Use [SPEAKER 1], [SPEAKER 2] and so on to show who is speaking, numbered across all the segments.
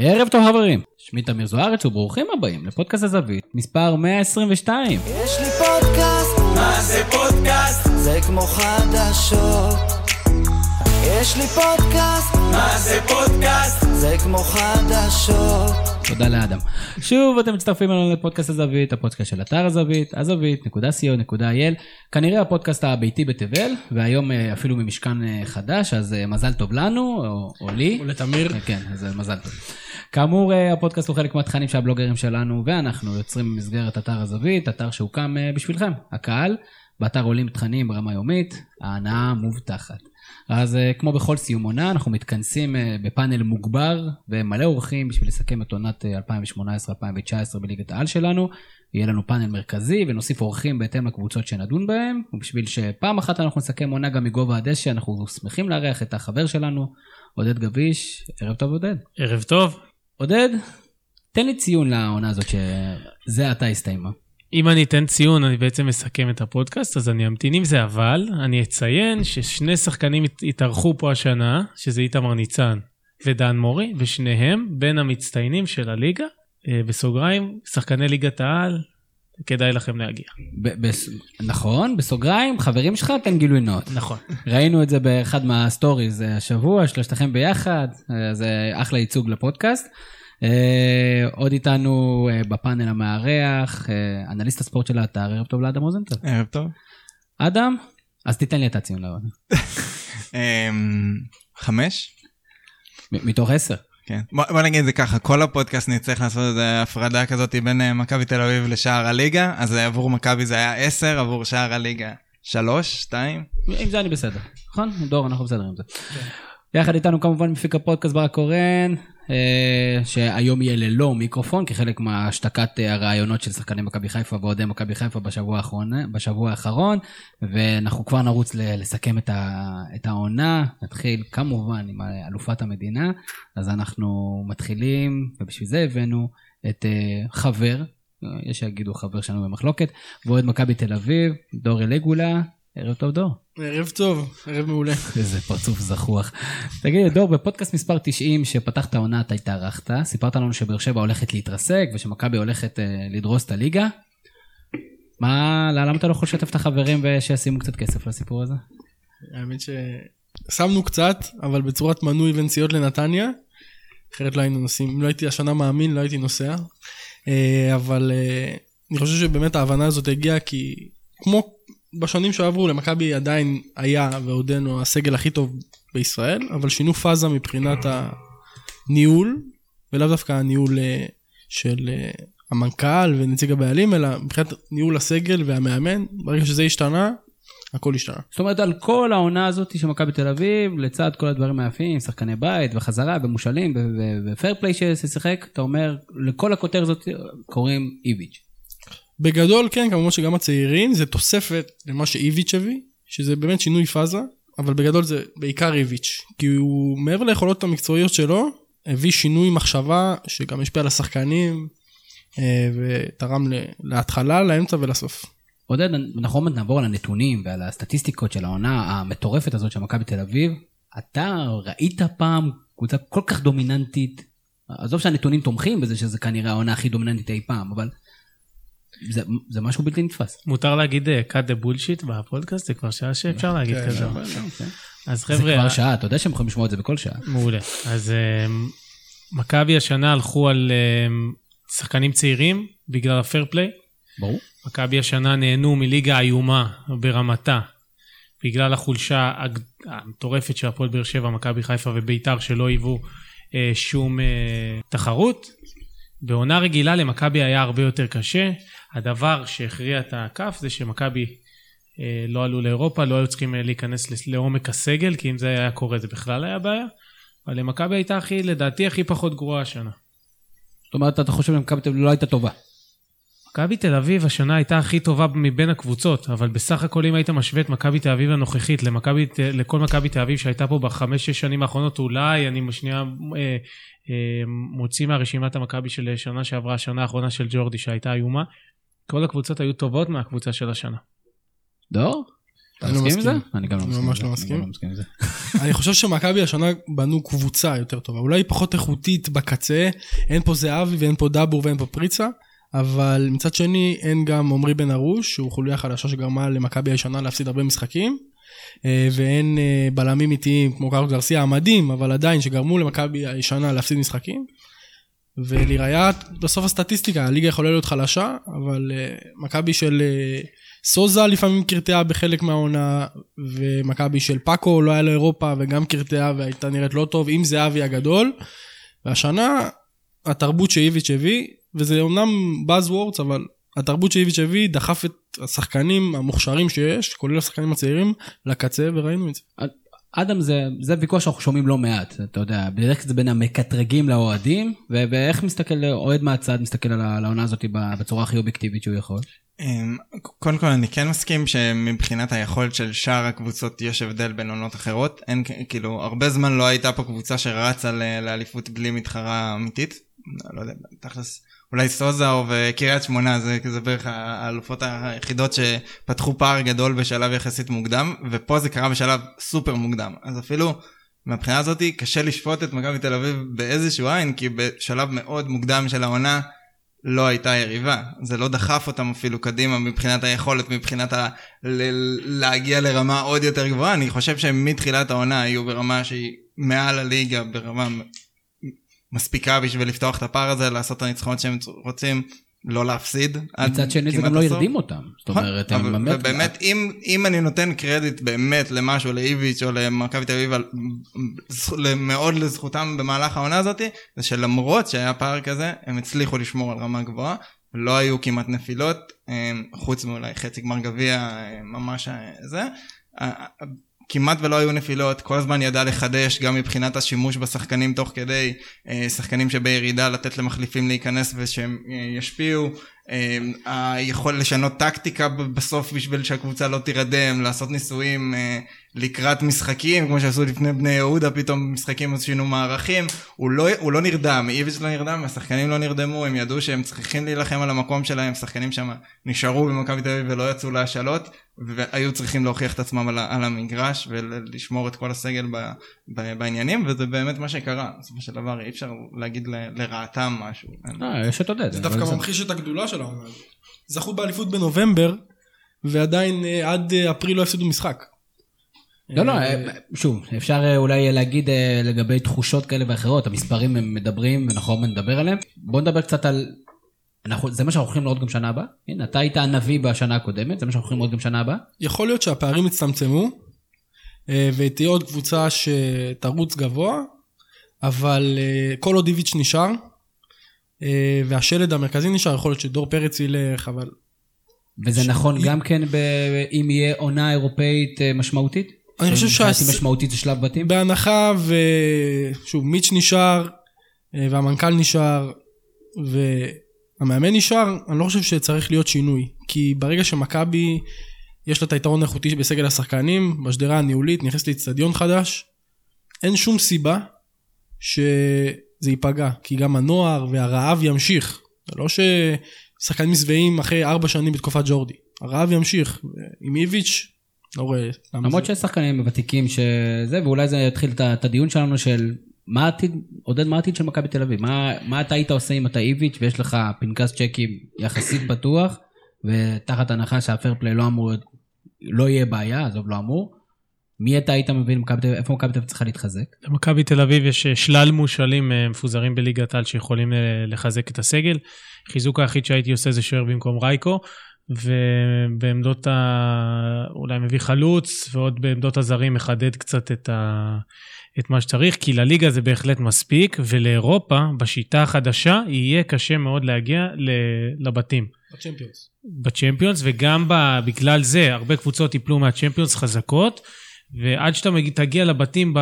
[SPEAKER 1] ערב טוב חברים, שמי תמיר זוארץ וברוכים הבאים לפודקאסט הזווית, מספר 122.
[SPEAKER 2] יש לי פודקאסט,
[SPEAKER 3] מה זה פודקאסט?
[SPEAKER 2] זה כמו חדשות. יש לי פודקאסט,
[SPEAKER 3] מה זה פודקאסט?
[SPEAKER 2] זה כמו חדשות.
[SPEAKER 1] תודה לאדם. שוב אתם מצטרפים אלינו לפודקאסט הזווית, הפודקאסט של אתר הזווית, הזווית.co.il, כנראה הפודקאסט הביתי בתבל, והיום אה, אפילו ממשכן אה, חדש, אז אה, מזל טוב לנו, או, או לי.
[SPEAKER 4] ולתמיר.
[SPEAKER 1] אה, כן, אז מזל טוב. כאמור, אה, הפודקאסט הוא חלק מהתכנים שהבלוגרים שלנו ואנחנו יוצרים במסגרת אתר הזווית, אתר שהוקם אה, בשבילכם, הקהל. באתר עולים תכנים ברמה יומית, ההנאה מובטחת. אז אה, כמו בכל סיום עונה, אנחנו מתכנסים בפאנל מוגבר ומלא אורחים בשביל לסכם את עונת אה, 2018-2019 בליגת העל שלנו. יהיה לנו פאנל מרכזי ונוסיף אורחים בהתאם לקבוצות שנדון בהם, ובשביל שפעם אחת אנחנו נסכם עונה גם מגובה הדשא, אנחנו שמחים לארח את החבר שלנו, עודד גביש. ערב טוב עודד.
[SPEAKER 4] ערב טוב.
[SPEAKER 1] עודד, תן לי ציון לעונה הזאת שזה עתה הסתיימה.
[SPEAKER 4] אם אני אתן ציון, אני בעצם מסכם את הפודקאסט, אז אני אמתין עם זה, אבל אני אציין ששני שחקנים הת- התארחו פה השנה, שזה איתמר ניצן ודן מורי, ושניהם בין המצטיינים של הליגה. אה, בסוגריים, שחקני ליגת העל, כדאי לכם להגיע.
[SPEAKER 1] ב- נכון, בסוגריים, חברים שלך, תן גילוי נאות.
[SPEAKER 4] נכון.
[SPEAKER 1] ראינו את זה באחד מהסטוריז אה, השבוע, שלושתכם ביחד, אה, זה אחלה ייצוג לפודקאסט. אה, עוד איתנו אה, בפאנל המארח, אה, אנליסט הספורט של האתר, ערב טוב לאדם רוזנטל.
[SPEAKER 5] ערב טוב.
[SPEAKER 1] אדם, אז תיתן לי את הציון לעונה.
[SPEAKER 5] אמ, חמש?
[SPEAKER 1] מתוך עשר.
[SPEAKER 5] כן. בוא בוא נגיד את זה ככה, כל הפודקאסט נצטרך לעשות איזה הפרדה כזאת בין אה, מכבי תל אביב לשער הליגה, אז אה, עבור מכבי זה היה עשר, עבור שער הליגה שלוש, שתיים.
[SPEAKER 1] עם זה אני בסדר, נכון? דור, אנחנו בסדר עם זה. יחד איתנו כמובן מפיק הפודקאסט ברק קורן, שהיום יהיה ללא מיקרופון, כחלק מהשתקת אה, הרעיונות של שחקני מכבי חיפה ואוהדי מכבי חיפה בשבוע האחרון, בשבוע האחרון, ואנחנו כבר נרוץ לסכם את, ה, את העונה, נתחיל כמובן עם אלופת המדינה, אז אנחנו מתחילים, ובשביל זה הבאנו את אה, חבר, אה, יש שיגידו חבר שלנו במחלוקת, ואוהד מכבי תל אביב, דור אלגולה, ערב טוב דור.
[SPEAKER 4] ערב טוב, ערב מעולה.
[SPEAKER 1] איזה פרצוף זחוח. תגיד, דור, בפודקאסט מספר 90 שפתח את העונה אתה התארחת, סיפרת לנו שבאר שבע הולכת להתרסק ושמכבי הולכת אה, לדרוס את הליגה. מה, למה אתה לא יכול לשתף את החברים ושישימו קצת כסף לסיפור הזה?
[SPEAKER 6] האמת ששמנו קצת, אבל בצורת מנוי ונסיעות לנתניה. אחרת לא היינו נוסעים, אם לא הייתי השנה מאמין, לא הייתי נוסע. אה, אבל אה, אני חושב שבאמת ההבנה הזאת הגיעה כי כמו בשנים שעברו למכבי עדיין היה ועודנו הסגל הכי טוב בישראל, אבל שינו פאזה מבחינת הניהול, ולאו דווקא הניהול אה, של אה, המנכ"ל ונציג הבעלים, אלא מבחינת ניהול הסגל והמאמן. ברגע שזה השתנה, הכל השתנה.
[SPEAKER 1] זאת אומרת, על כל העונה הזאת של מכבי תל אביב, לצד כל הדברים היפים, שחקני בית וחזרה ומושאלים ופייר פליי ששיחק, אתה אומר, לכל הכותר הזאת קוראים איביץ'.
[SPEAKER 6] בגדול כן, כמובן שגם הצעירים זה תוספת למה שאיביץ' הביא, שזה באמת שינוי פאזה, אבל בגדול זה בעיקר איביץ', כי הוא מעבר ליכולות המקצועיות שלו, הביא שינוי מחשבה שגם השפיע על השחקנים, אה, ותרם להתחלה, לאמצע ולסוף.
[SPEAKER 1] עודד, אנחנו עוד מעט נעבור על הנתונים ועל הסטטיסטיקות של העונה המטורפת הזאת של מכבי תל אביב. אתה ראית פעם קבוצה כל כך דומיננטית, עזוב שהנתונים תומכים בזה שזה כנראה העונה הכי דומיננטית אי פעם, אבל זה, זה משהו בלתי נתפס.
[SPEAKER 4] מותר להגיד אה, cut the bullshit בפודקאסט? זה כבר שעה שאפשר להגיד
[SPEAKER 6] כן,
[SPEAKER 4] כזה.
[SPEAKER 6] אבל-
[SPEAKER 4] אז
[SPEAKER 1] זה
[SPEAKER 4] חבר'ה,
[SPEAKER 1] כבר שעה, אתה יודע שהם יכולים לשמוע את זה בכל שעה.
[SPEAKER 4] מעולה. אז אמ, מכבי השנה הלכו על שחקנים צעירים בגלל הפייר פליי.
[SPEAKER 1] ברור.
[SPEAKER 4] מכבי השנה נהנו מליגה איומה ברמתה בגלל החולשה המטורפת של הפועל באר שבע, מכבי חיפה וביתר שלא היוו אה, שום אה, תחרות. בעונה רגילה למכבי היה הרבה יותר קשה. הדבר שהכריע את הכף זה שמכבי אה, לא עלו לאירופה, לא היו צריכים אה, להיכנס לעומק הסגל, כי אם זה היה קורה זה בכלל היה בעיה. אבל למכבי הייתה הכי, לדעתי, הכי פחות גרועה השנה.
[SPEAKER 1] זאת אומרת, אתה חושב שמכבי תל אביב לא הייתה טובה.
[SPEAKER 4] מכבי תל אביב השנה הייתה הכי טובה מבין הקבוצות, אבל בסך הכל אם היית משווה את מכבי תל אביב הנוכחית למכבי, לכל מכבי תל אביב שהייתה פה בחמש-שש שנים האחרונות, אולי אני שנייה אה, אה, מוציא מהרשימת המכבי של שנה שעברה, השנה האחרונה של ג'ורדי שהייתה איומה, כל הקבוצות היו טובות מהקבוצה של השנה.
[SPEAKER 1] דור? אתה
[SPEAKER 6] אני לא
[SPEAKER 1] מסכים עם זה?
[SPEAKER 6] מסכים.
[SPEAKER 1] אני גם לא מסכים עם
[SPEAKER 6] ממש
[SPEAKER 1] זה.
[SPEAKER 6] לא
[SPEAKER 1] אני
[SPEAKER 6] מסכים.
[SPEAKER 1] גם לא מסכים עם זה.
[SPEAKER 6] אני חושב שמכבי השנה בנו קבוצה יותר טובה. אולי פחות איכותית בקצה, אין פה זהבי ואין פה דאבור ואין פה פריצה, אבל מצד שני אין גם עמרי בן ארוש, שהוא חוליה חדשה שגרמה למכבי הישנה להפסיד הרבה משחקים, אה, ואין אה, בלמים איטיים כמו קרלוס גרסיה המדהים, אבל עדיין שגרמו למכבי הישנה להפסיד משחקים. ולראיה, בסוף הסטטיסטיקה, הליגה יכולה להיות חלשה, אבל אה, מכבי של אה, סוזה לפעמים קרטעה בחלק מהעונה, ומכבי של פאקו לא היה לאירופה וגם קרטעה והייתה נראית לא טוב, עם זהבי הגדול. והשנה, התרבות שאיביץ' הביא, וזה אומנם buzzwords, אבל התרבות שאיביץ' הביא דחף את השחקנים המוכשרים שיש, כולל השחקנים הצעירים, לקצה, וראינו את זה.
[SPEAKER 1] אדם זה, זה ויכוח שאנחנו שומעים לא מעט, אתה יודע, בדרך כלל זה בין המקטרגים לאוהדים, ואיך מסתכל, אוהד מהצד מסתכל על העונה הזאת בצורה הכי אובייקטיבית שהוא יכול.
[SPEAKER 5] אמ, קודם כל אני כן מסכים שמבחינת היכולת של שאר הקבוצות יש הבדל בין עונות אחרות. אין כאילו הרבה זמן לא הייתה פה קבוצה שרצה לאליפות בלי מתחרה אמיתית. לא יודע, תכלס אולי סוזה וקריית שמונה זה, זה בערך האלופות היחידות שפתחו פער גדול בשלב יחסית מוקדם ופה זה קרה בשלב סופר מוקדם. אז אפילו מהבחינה הזאת קשה לשפוט את מכבי תל אביב באיזשהו עין כי בשלב מאוד מוקדם של העונה לא הייתה יריבה, זה לא דחף אותם אפילו קדימה מבחינת היכולת, מבחינת ה... ל- להגיע לרמה עוד יותר גבוהה, אני חושב שהם מתחילת העונה היו ברמה שהיא מעל הליגה, ברמה מספיקה בשביל לפתוח את הפער הזה, לעשות את הניצחונות שהם רוצים, לא להפסיד.
[SPEAKER 1] מצד שני זה גם לא. הרדים אותם. זאת
[SPEAKER 5] נכון,
[SPEAKER 1] אומרת, הם באמת...
[SPEAKER 5] באמת, אם, אם אני נותן קרדיט באמת למשהו, לאיביץ' או למכבי תל אביב, מאוד לזכותם במהלך העונה הזאת, זה שלמרות שהיה פער כזה, הם הצליחו לשמור על רמה גבוהה, לא היו כמעט נפילות, אה, חוץ מאולי חצי גמר גביע, אה, ממש אה, זה. כמעט ולא היו נפילות, כל הזמן ידע לחדש גם מבחינת השימוש בשחקנים תוך כדי, אה, שחקנים שבירידה לתת למחליפים להיכנס ושהם אה, ישפיעו, אה, היכול לשנות טקטיקה בסוף בשביל שהקבוצה לא תירדם, לעשות ניסויים לקראת משחקים, כמו שעשו לפני בני יהודה, פתאום משחקים אז שינו מערכים, הוא לא, הוא לא נרדם, איביץ' לא נרדם, השחקנים לא נרדמו, הם ידעו שהם צריכים להילחם על המקום שלהם, שחקנים שם נשארו במכבי תל אביב ולא יצאו להשאלות, והיו צריכים להוכיח את עצמם על, על המגרש ולשמור את כל הסגל ב, ב, בעניינים, וזה באמת מה שקרה, בסופו של דבר אי אפשר להגיד ל, לרעתם משהו.
[SPEAKER 1] אה, יש את עודד.
[SPEAKER 6] זה דווקא ממחיש את הגדולה של העונה הזאת. זכו באליפות בנובמבר, ועדיין אה, עד אה, אפריל לא הפסידו משחק.
[SPEAKER 1] לא, לא,
[SPEAKER 6] אה,
[SPEAKER 1] שוב, אפשר אה, אולי להגיד אה, לגבי תחושות כאלה ואחרות, המספרים הם מדברים ואנחנו עוד נדבר עליהם. בוא נדבר קצת על... אנחנו, זה מה שאנחנו הולכים לראות גם שנה הבאה? הנה, אתה היית הנביא בשנה הקודמת, זה מה שאנחנו הולכים לראות גם שנה הבאה?
[SPEAKER 6] יכול להיות שהפערים יצטמצמו, ותהיה עוד קבוצה שתרוץ גבוה, אבל כל עוד איביץ' נשאר, והשלד המרכזי נשאר, יכול להיות שדור פרץ ילך, אבל
[SPEAKER 1] וזה
[SPEAKER 6] ש-
[SPEAKER 1] נכון גם כן ב... אם יהיה עונה אירופאית משמעותית?
[SPEAKER 6] אני חושב שהס-
[SPEAKER 1] משמעותית זה שלב בתים?
[SPEAKER 6] בהנחה ושוב מיץ' נשאר אה, והמנכ"ל נשאר והמאמן נשאר אני לא חושב שצריך להיות שינוי. כי ברגע שמכבי יש לה את היתרון האיכותי בסגל השחקנים בשדרה הניהולית נכנס לאצטדיון חדש אין שום סיבה שזה ייפגע. כי גם הנוער והרעב ימשיך. זה לא ששחקנים שבעים אחרי ארבע שנים בתקופת ג'ורדי. הרעב ימשיך. עם איביץ' לא רואה למה
[SPEAKER 1] למרות
[SPEAKER 6] זה-
[SPEAKER 1] שיש שחקנים ותיקים שזה, ואולי זה יתחיל את הדיון שלנו של מה העתיד, עודד, מה העתיד של מכבי תל אביב? מה, מה אתה היית עושה אם אתה איביץ' ויש לך פנקס צ'קים יחסית פתוח, ותחת הנחה שהפייר פליי לא אמור, לא יהיה בעיה, עזוב לא אמור. מי אתה היית מבין, מכבי תל אביב- איפה מכבי תל אביב צריכה להתחזק?
[SPEAKER 4] למכבי תל אביב יש אה, שלל מושאלים אה, מפוזרים בליגת העל שיכולים אה, לחזק את הסגל. חיזוק היחיד שהייתי עושה זה שוער במקום רייקו, ובעמדות ה... אולי מביא חלוץ, ועוד בעמדות הזרים מחדד קצת את, ה... את מה שצריך, כי לליגה זה בהחלט מספיק, ולאירופה, בשיטה החדשה, יהיה קשה מאוד להגיע ל- לבתים.
[SPEAKER 6] בצ'מפיונס.
[SPEAKER 4] בצ'מפיונס, וגם ב, בגלל זה הרבה קבוצות ייפלו מהצ'מפיונס חזקות, ועד שאתה מגיע, תגיע לבתים ב,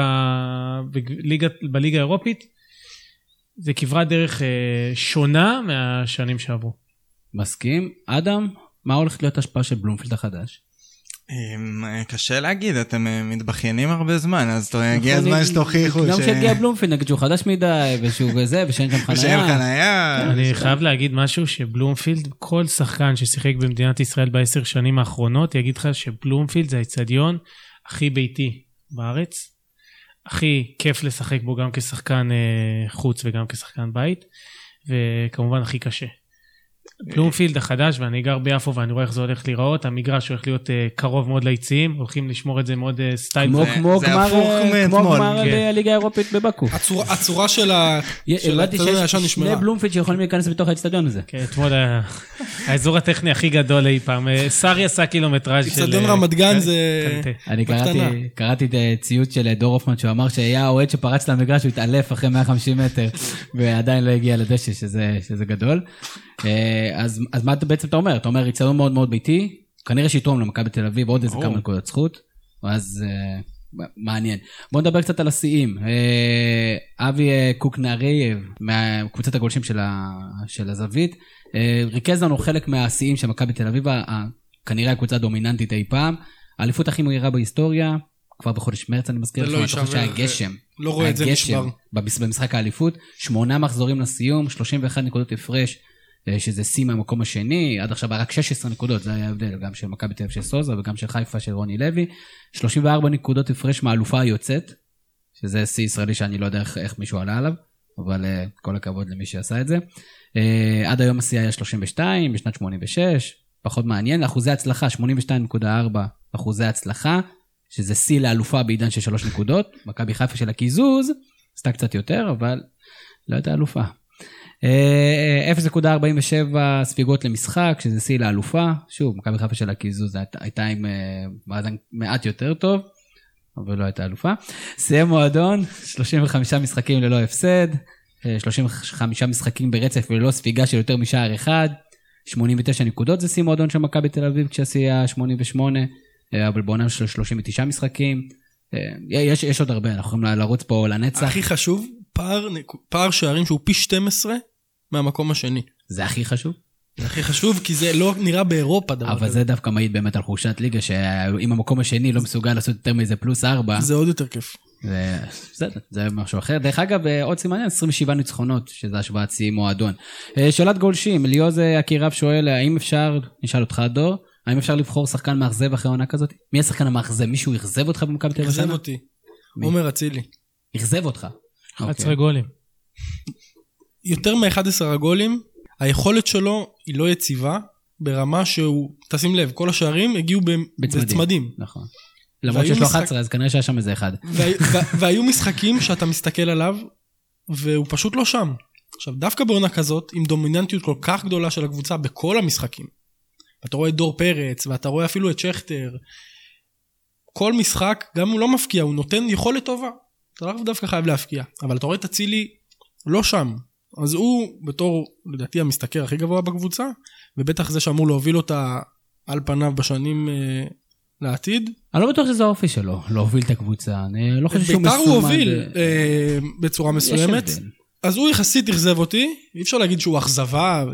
[SPEAKER 4] בליגה, בליגה האירופית, זה כברת דרך אה, שונה מהשנים שעברו.
[SPEAKER 1] מסכים. אדם, מה הולכת להיות ההשפעה של בלומפילד החדש?
[SPEAKER 5] אמ, קשה להגיד, אתם אה, מתבכיינים הרבה זמן, אז הגיע הזמן שתוכיחו
[SPEAKER 1] גם
[SPEAKER 5] ש-
[SPEAKER 1] שהגיע בלומפילד, נגיד שהוא חדש מדי, ושהוא זה, ושאין שם
[SPEAKER 5] ושאין
[SPEAKER 1] חניה.
[SPEAKER 5] חניה.
[SPEAKER 4] אני חייב להגיד משהו שבלומפילד, כל שחקן ששיחק במדינת ישראל בעשר שנים האחרונות, יגיד לך שבלומפילד זה האיצטדיון הכי ביתי בארץ. הכי כיף לשחק בו גם כשחקן אה, חוץ וגם כשחקן בית, וכמובן הכי קשה. בלומפילד החדש, ואני גר ביפו ואני רואה איך זה הולך להיראות, המגרש הולך להיות אה, קרוב מאוד ליציעים, הולכים לשמור את זה מאוד אה, סטייל.
[SPEAKER 1] כמו גמר אה,
[SPEAKER 4] כן.
[SPEAKER 1] הליגה האירופית בבאקו.
[SPEAKER 6] הצורה- הצורה של ה- של
[SPEAKER 1] הבנתי שיש שני. בלומפילד שיכולים להיכנס בתוך האצטדיון הזה.
[SPEAKER 4] כן, אתמול האזור הטכני הכי גדול אי פעם. סארי עשה קילומטראז' של...
[SPEAKER 6] אצטדיון רמת גן זה...
[SPEAKER 1] אני. קראתי, קראתי את הציוץ של דור הופמן שהוא אמר שהיה אוהד שפרץ למגרש הוא התעלף אחרי 150 מטר ועדיין לא הגיע לדשא שזה, שזה גדול. אה, אז, אז מה אתה בעצם אתה אומר? אתה אומר אצטדיון מאוד מאוד ביתי, כנראה שיתרום למכבי תל אביב עוד איזה. כמה נקודות זכות, אז אה, מעניין. בוא נדבר קצת על השיאים. אה, אבי קוקנרייב מקבוצת הגולשים של, ה, של הזווית, ריכז לנו חלק מהשיאים של מכבי תל אביב, כנראה הקבוצה הדומיננטית אי פעם. האליפות הכי מהירה בהיסטוריה, כבר בחודש מרץ אני מזכיר לך,
[SPEAKER 6] לא
[SPEAKER 1] אני חושב שהיה גשם.
[SPEAKER 6] לא רואה את זה נשבר.
[SPEAKER 1] במשחק האליפות, שמונה מחזורים לסיום, 31 נקודות הפרש, שזה שיא מהמקום השני, עד עכשיו היה רק 16 נקודות, זה היה ההבדל, גם של מכבי תל אביב של סוזה וגם של חיפה של רוני לוי, 34 נקודות הפרש מהאלופה היוצאת, שזה שיא ישראלי שאני לא יודע איך, איך מישהו עלה עליו, אבל uh, כל הכבוד למי שעשה את זה. Uh, עד היום השיא היה 32, בשנת 86, פחות מעניין, אחוזי הצלחה, 82.4 אחוזי הצלחה, שזה שיא לאלופה בעידן של שלוש נקודות. מכבי חיפה של הקיזוז, עשתה קצת יותר, אבל לא הייתה אלופה. אה, 0.47 ספיגות למשחק, שזה שיא לאלופה. שוב, מכבי חיפה של הקיזוז הייתה- עם אה, מאזן מעט יותר טוב, אבל לא הייתה אלופה. סיים מועדון, 35 משחקים ללא הפסד, אה, 35 משחקים ברצף וללא ספיגה של יותר משער אחד, 89 נקודות זה שיא מועדון של מכבי תל אביב, כשהשיא היה 88, אה, אבל בעונה של 39 משחקים. אה, יש, יש עוד הרבה, אנחנו יכולים לרוץ פה לנצח.
[SPEAKER 6] הכי חשוב, פער פער שערים שהוא פי 12 מהמקום השני.
[SPEAKER 1] זה הכי חשוב.
[SPEAKER 6] זה הכי חשוב, כי זה לא נראה באירופה דבר
[SPEAKER 1] אבל
[SPEAKER 6] כזה.
[SPEAKER 1] זה דווקא מעיד באמת על חולשת ליגה, שאם המקום השני לא מסוגל לעשות יותר מזה פלוס ארבע,
[SPEAKER 6] זה עוד יותר כיף.
[SPEAKER 1] זה בסדר, זה משהו אחר. דרך אגב, אה, עוד סימן, 27 ניצחונות, שזה השוואת שיא מועדון. אה, שאלת גולשים, אליעוז אקירב שואל, האם אפשר, נשאל אותך דור, האם אפשר לבחור שחקן מאכזב אחרי עונה כזאת? מי השחקן המאכזב? מישהו אכזב אותך במכבי תל אביב?
[SPEAKER 6] אכזב? אותי.
[SPEAKER 1] מי?
[SPEAKER 6] עומר אצילי.
[SPEAKER 1] אכזב אותך.
[SPEAKER 4] 11
[SPEAKER 1] אוקיי.
[SPEAKER 4] גולים.
[SPEAKER 6] יותר מ-11 הגולים, היכולת שלו היא לא יציבה, ברמה שהוא, תשים לב, כל השערים הגיעו ב-
[SPEAKER 1] בצמדים.
[SPEAKER 6] בצמדים.
[SPEAKER 1] נכון. למרות שיש לו
[SPEAKER 6] משחק-
[SPEAKER 1] 11, אז כנראה שהיה שם איזה אחד.
[SPEAKER 6] וה- וה- והיו משחקים שאתה מסתכל עליו, והוא פשוט לא שם. עכשיו, דווקא בעונה כזאת, עם דומיננטיות כל כך גדולה של הקבוצה בכל המשחקים, ואתה רואה את דור פרץ, ואתה רואה אפילו את שכטר, כל משחק, גם אם הוא לא מפקיע, הוא נותן יכולת טובה. אתה לאו דווקא חייב להפקיע, אבל אתה רואה את אצילי לא שם. אז הוא, בתור, לדעתי, המשתכר הכי גבוה בקבוצה, ובטח זה שאמור להוביל אותה על פניו בשנים אה, לעתיד.
[SPEAKER 1] אני לא בטוח שזה האופי שלו, להוביל את הקבוצה. אני לא חושב שהוא
[SPEAKER 6] ביתר
[SPEAKER 1] מסומן.
[SPEAKER 6] הוא הוביל אה, בצורה מסוימת. אז הוא יחסית אכזב אותי, אי אפשר להגיד שהוא אכזבה,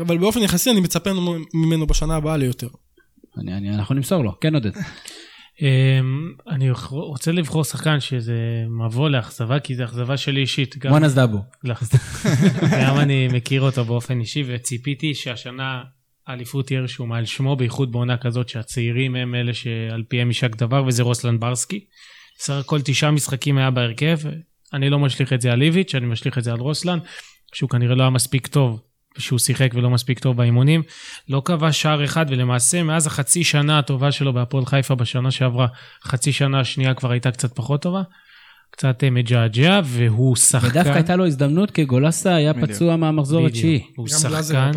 [SPEAKER 6] אבל באופן יחסי אני מצפה ממנו בשנה הבאה ליותר.
[SPEAKER 1] אני- אני- אנחנו נמסור לו, כן עודד.
[SPEAKER 4] אמ, אני רוצה לבחור שחקן שזה מבוא לאכזבה, כי זה אכזבה שלי אישית.
[SPEAKER 1] מואנס דאבו.
[SPEAKER 4] לא. גם אני מכיר אותו באופן אישי, וציפיתי שהשנה האליפות תהיה רשומה על שמו, בייחוד בעונה כזאת שהצעירים הם אלה שעל פיהם יישק דבר, וזה רוסלן ברסקי. סך הכל תשעה משחקים היה בהרכב, אני לא משליך את זה על איביץ', אני משליך את זה על רוסלן, שהוא כנראה לא היה מספיק טוב, שהוא שיחק ולא מספיק טוב באימונים. לא כבש שער אחד, ולמעשה מאז החצי שנה הטובה שלו בהפועל חיפה בשנה שעברה, חצי שנה השנייה כבר הייתה קצת פחות טובה. קצת אה, מג'עג'ע, והוא שחקן...
[SPEAKER 1] ודווקא הייתה לו הזדמנות, כי גולסה היה
[SPEAKER 5] בדיוק.
[SPEAKER 1] פצוע מהמחזור. התשיעי.
[SPEAKER 4] הוא שחקן.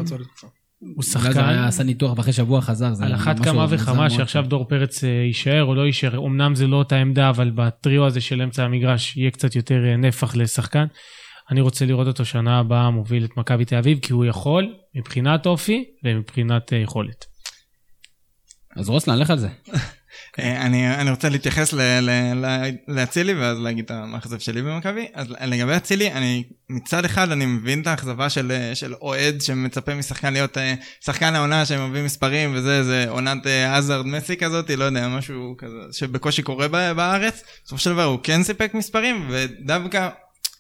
[SPEAKER 4] הוא שחקן,
[SPEAKER 1] היה עשה ניתוח ואחרי שבוע חזר.
[SPEAKER 4] על אחת כמה וכמה. שעכשיו דור פרץ אה, יישאר או לא יישאר, אמנם זה לא אותה עמדה, אבל בטריו הזה של אמצע המגרש יהיה קצת יותר אה, נפח לשחקן. אני רוצה לראות אותו שנה הבאה מוביל את מכבי תל אביב, כי הוא יכול מבחינת אופי ומבחינת אה, יכולת.
[SPEAKER 1] אז רוסלן, לך על זה.
[SPEAKER 5] אה, אני אני רוצה להתייחס ל- ל- ל- לאצילי ואז להגיד את המאכזב שלי במכבי. אז לגבי אצילי, אני מצד אחד אני מבין את האכזבה של אה, של אוהד שמצפה משחקן להיות שחקן העונה שמביא מספרים וזה, זה עונת עזרד מסי כזאת, לא יודע, משהו כזה שבקושי קורה ב- בארץ. בסופו של דבר הוא כן סיפק מספרים ודווקא...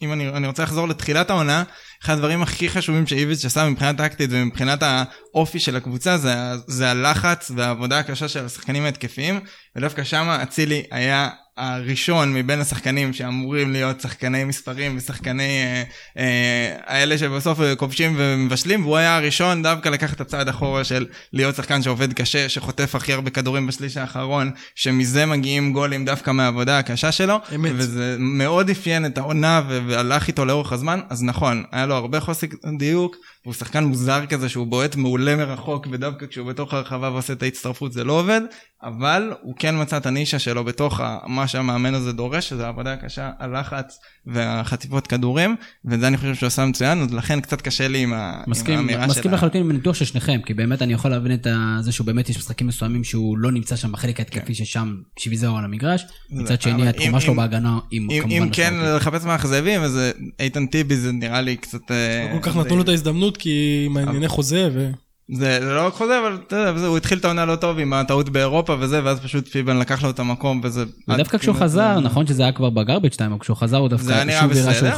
[SPEAKER 5] אם אני, אני רוצה לחזור לתחילת העונה, אחד הדברים הכי חשובים שאיביץ' עשה מבחינה טקטית ומבחינת האופי של הקבוצה זה, זה הלחץ והעבודה הקשה של השחקנים ההתקפיים ודווקא שם אצילי היה הראשון מבין השחקנים שאמורים להיות שחקני מספרים ושחקני אה, אה, האלה שבסוף כובשים ומבשלים והוא היה הראשון דווקא לקחת את הצעד אחורה של להיות שחקן שעובד קשה שחוטף הכי הרבה כדורים בשליש האחרון שמזה מגיעים גולים דווקא מהעבודה הקשה שלו
[SPEAKER 6] אמת.
[SPEAKER 5] וזה מאוד אפיין את העונה והלך איתו לאורך הזמן אז נכון היה לו הרבה חוסר דיוק והוא שחקן מוזר כזה שהוא בועט מעולה מרחוק ודווקא כשהוא בתוך הרחבה ועושה את ההצטרפות זה לא עובד אבל הוא כן מצא את הנישה שלו בתוך מה שהמאמן הזה דורש שזה העבודה הקשה הלחץ והחטיפות כדורים וזה אני חושב שהוא עשה מצוין אז לכן קצת קשה לי עם ה- עם
[SPEAKER 1] מסכים,
[SPEAKER 5] האמירה
[SPEAKER 1] מסכים
[SPEAKER 5] של ה-
[SPEAKER 1] לחלוטין עם הניתוח של שניכם, כי באמת אני יכול להבין את זה שהוא באמת יש משחקים מסוימים שהוא לא נמצא שם בחלק ההתקפי ששם בשביל זה הוא על המגרש, מצד שני
[SPEAKER 5] כן. אם-
[SPEAKER 1] שלו בהגנה היא
[SPEAKER 5] אם,
[SPEAKER 1] כמובן
[SPEAKER 5] אם כן. לחפש מאכזבים אז אה, איתן טיבי זה נראה לי קצת אה,
[SPEAKER 6] לא כל כך נתנו לו את ההזדמנות כי עם הענייני חוזה ו...
[SPEAKER 5] זה זה לא רק חוזה אבל אתה יודע זה- הוא התחיל את העונה לא טוב עם הטעות באירופה וזה ואז פשוט פיבן לקח לו את המקום וזה
[SPEAKER 1] ודווקא כשהוא
[SPEAKER 5] כמעט-
[SPEAKER 1] חזר, נכון שזה היה כבר בגרביץ' טיים, אבל כשהוא חזר הוא
[SPEAKER 5] זה
[SPEAKER 1] דווקא
[SPEAKER 5] היה נראה בסדר,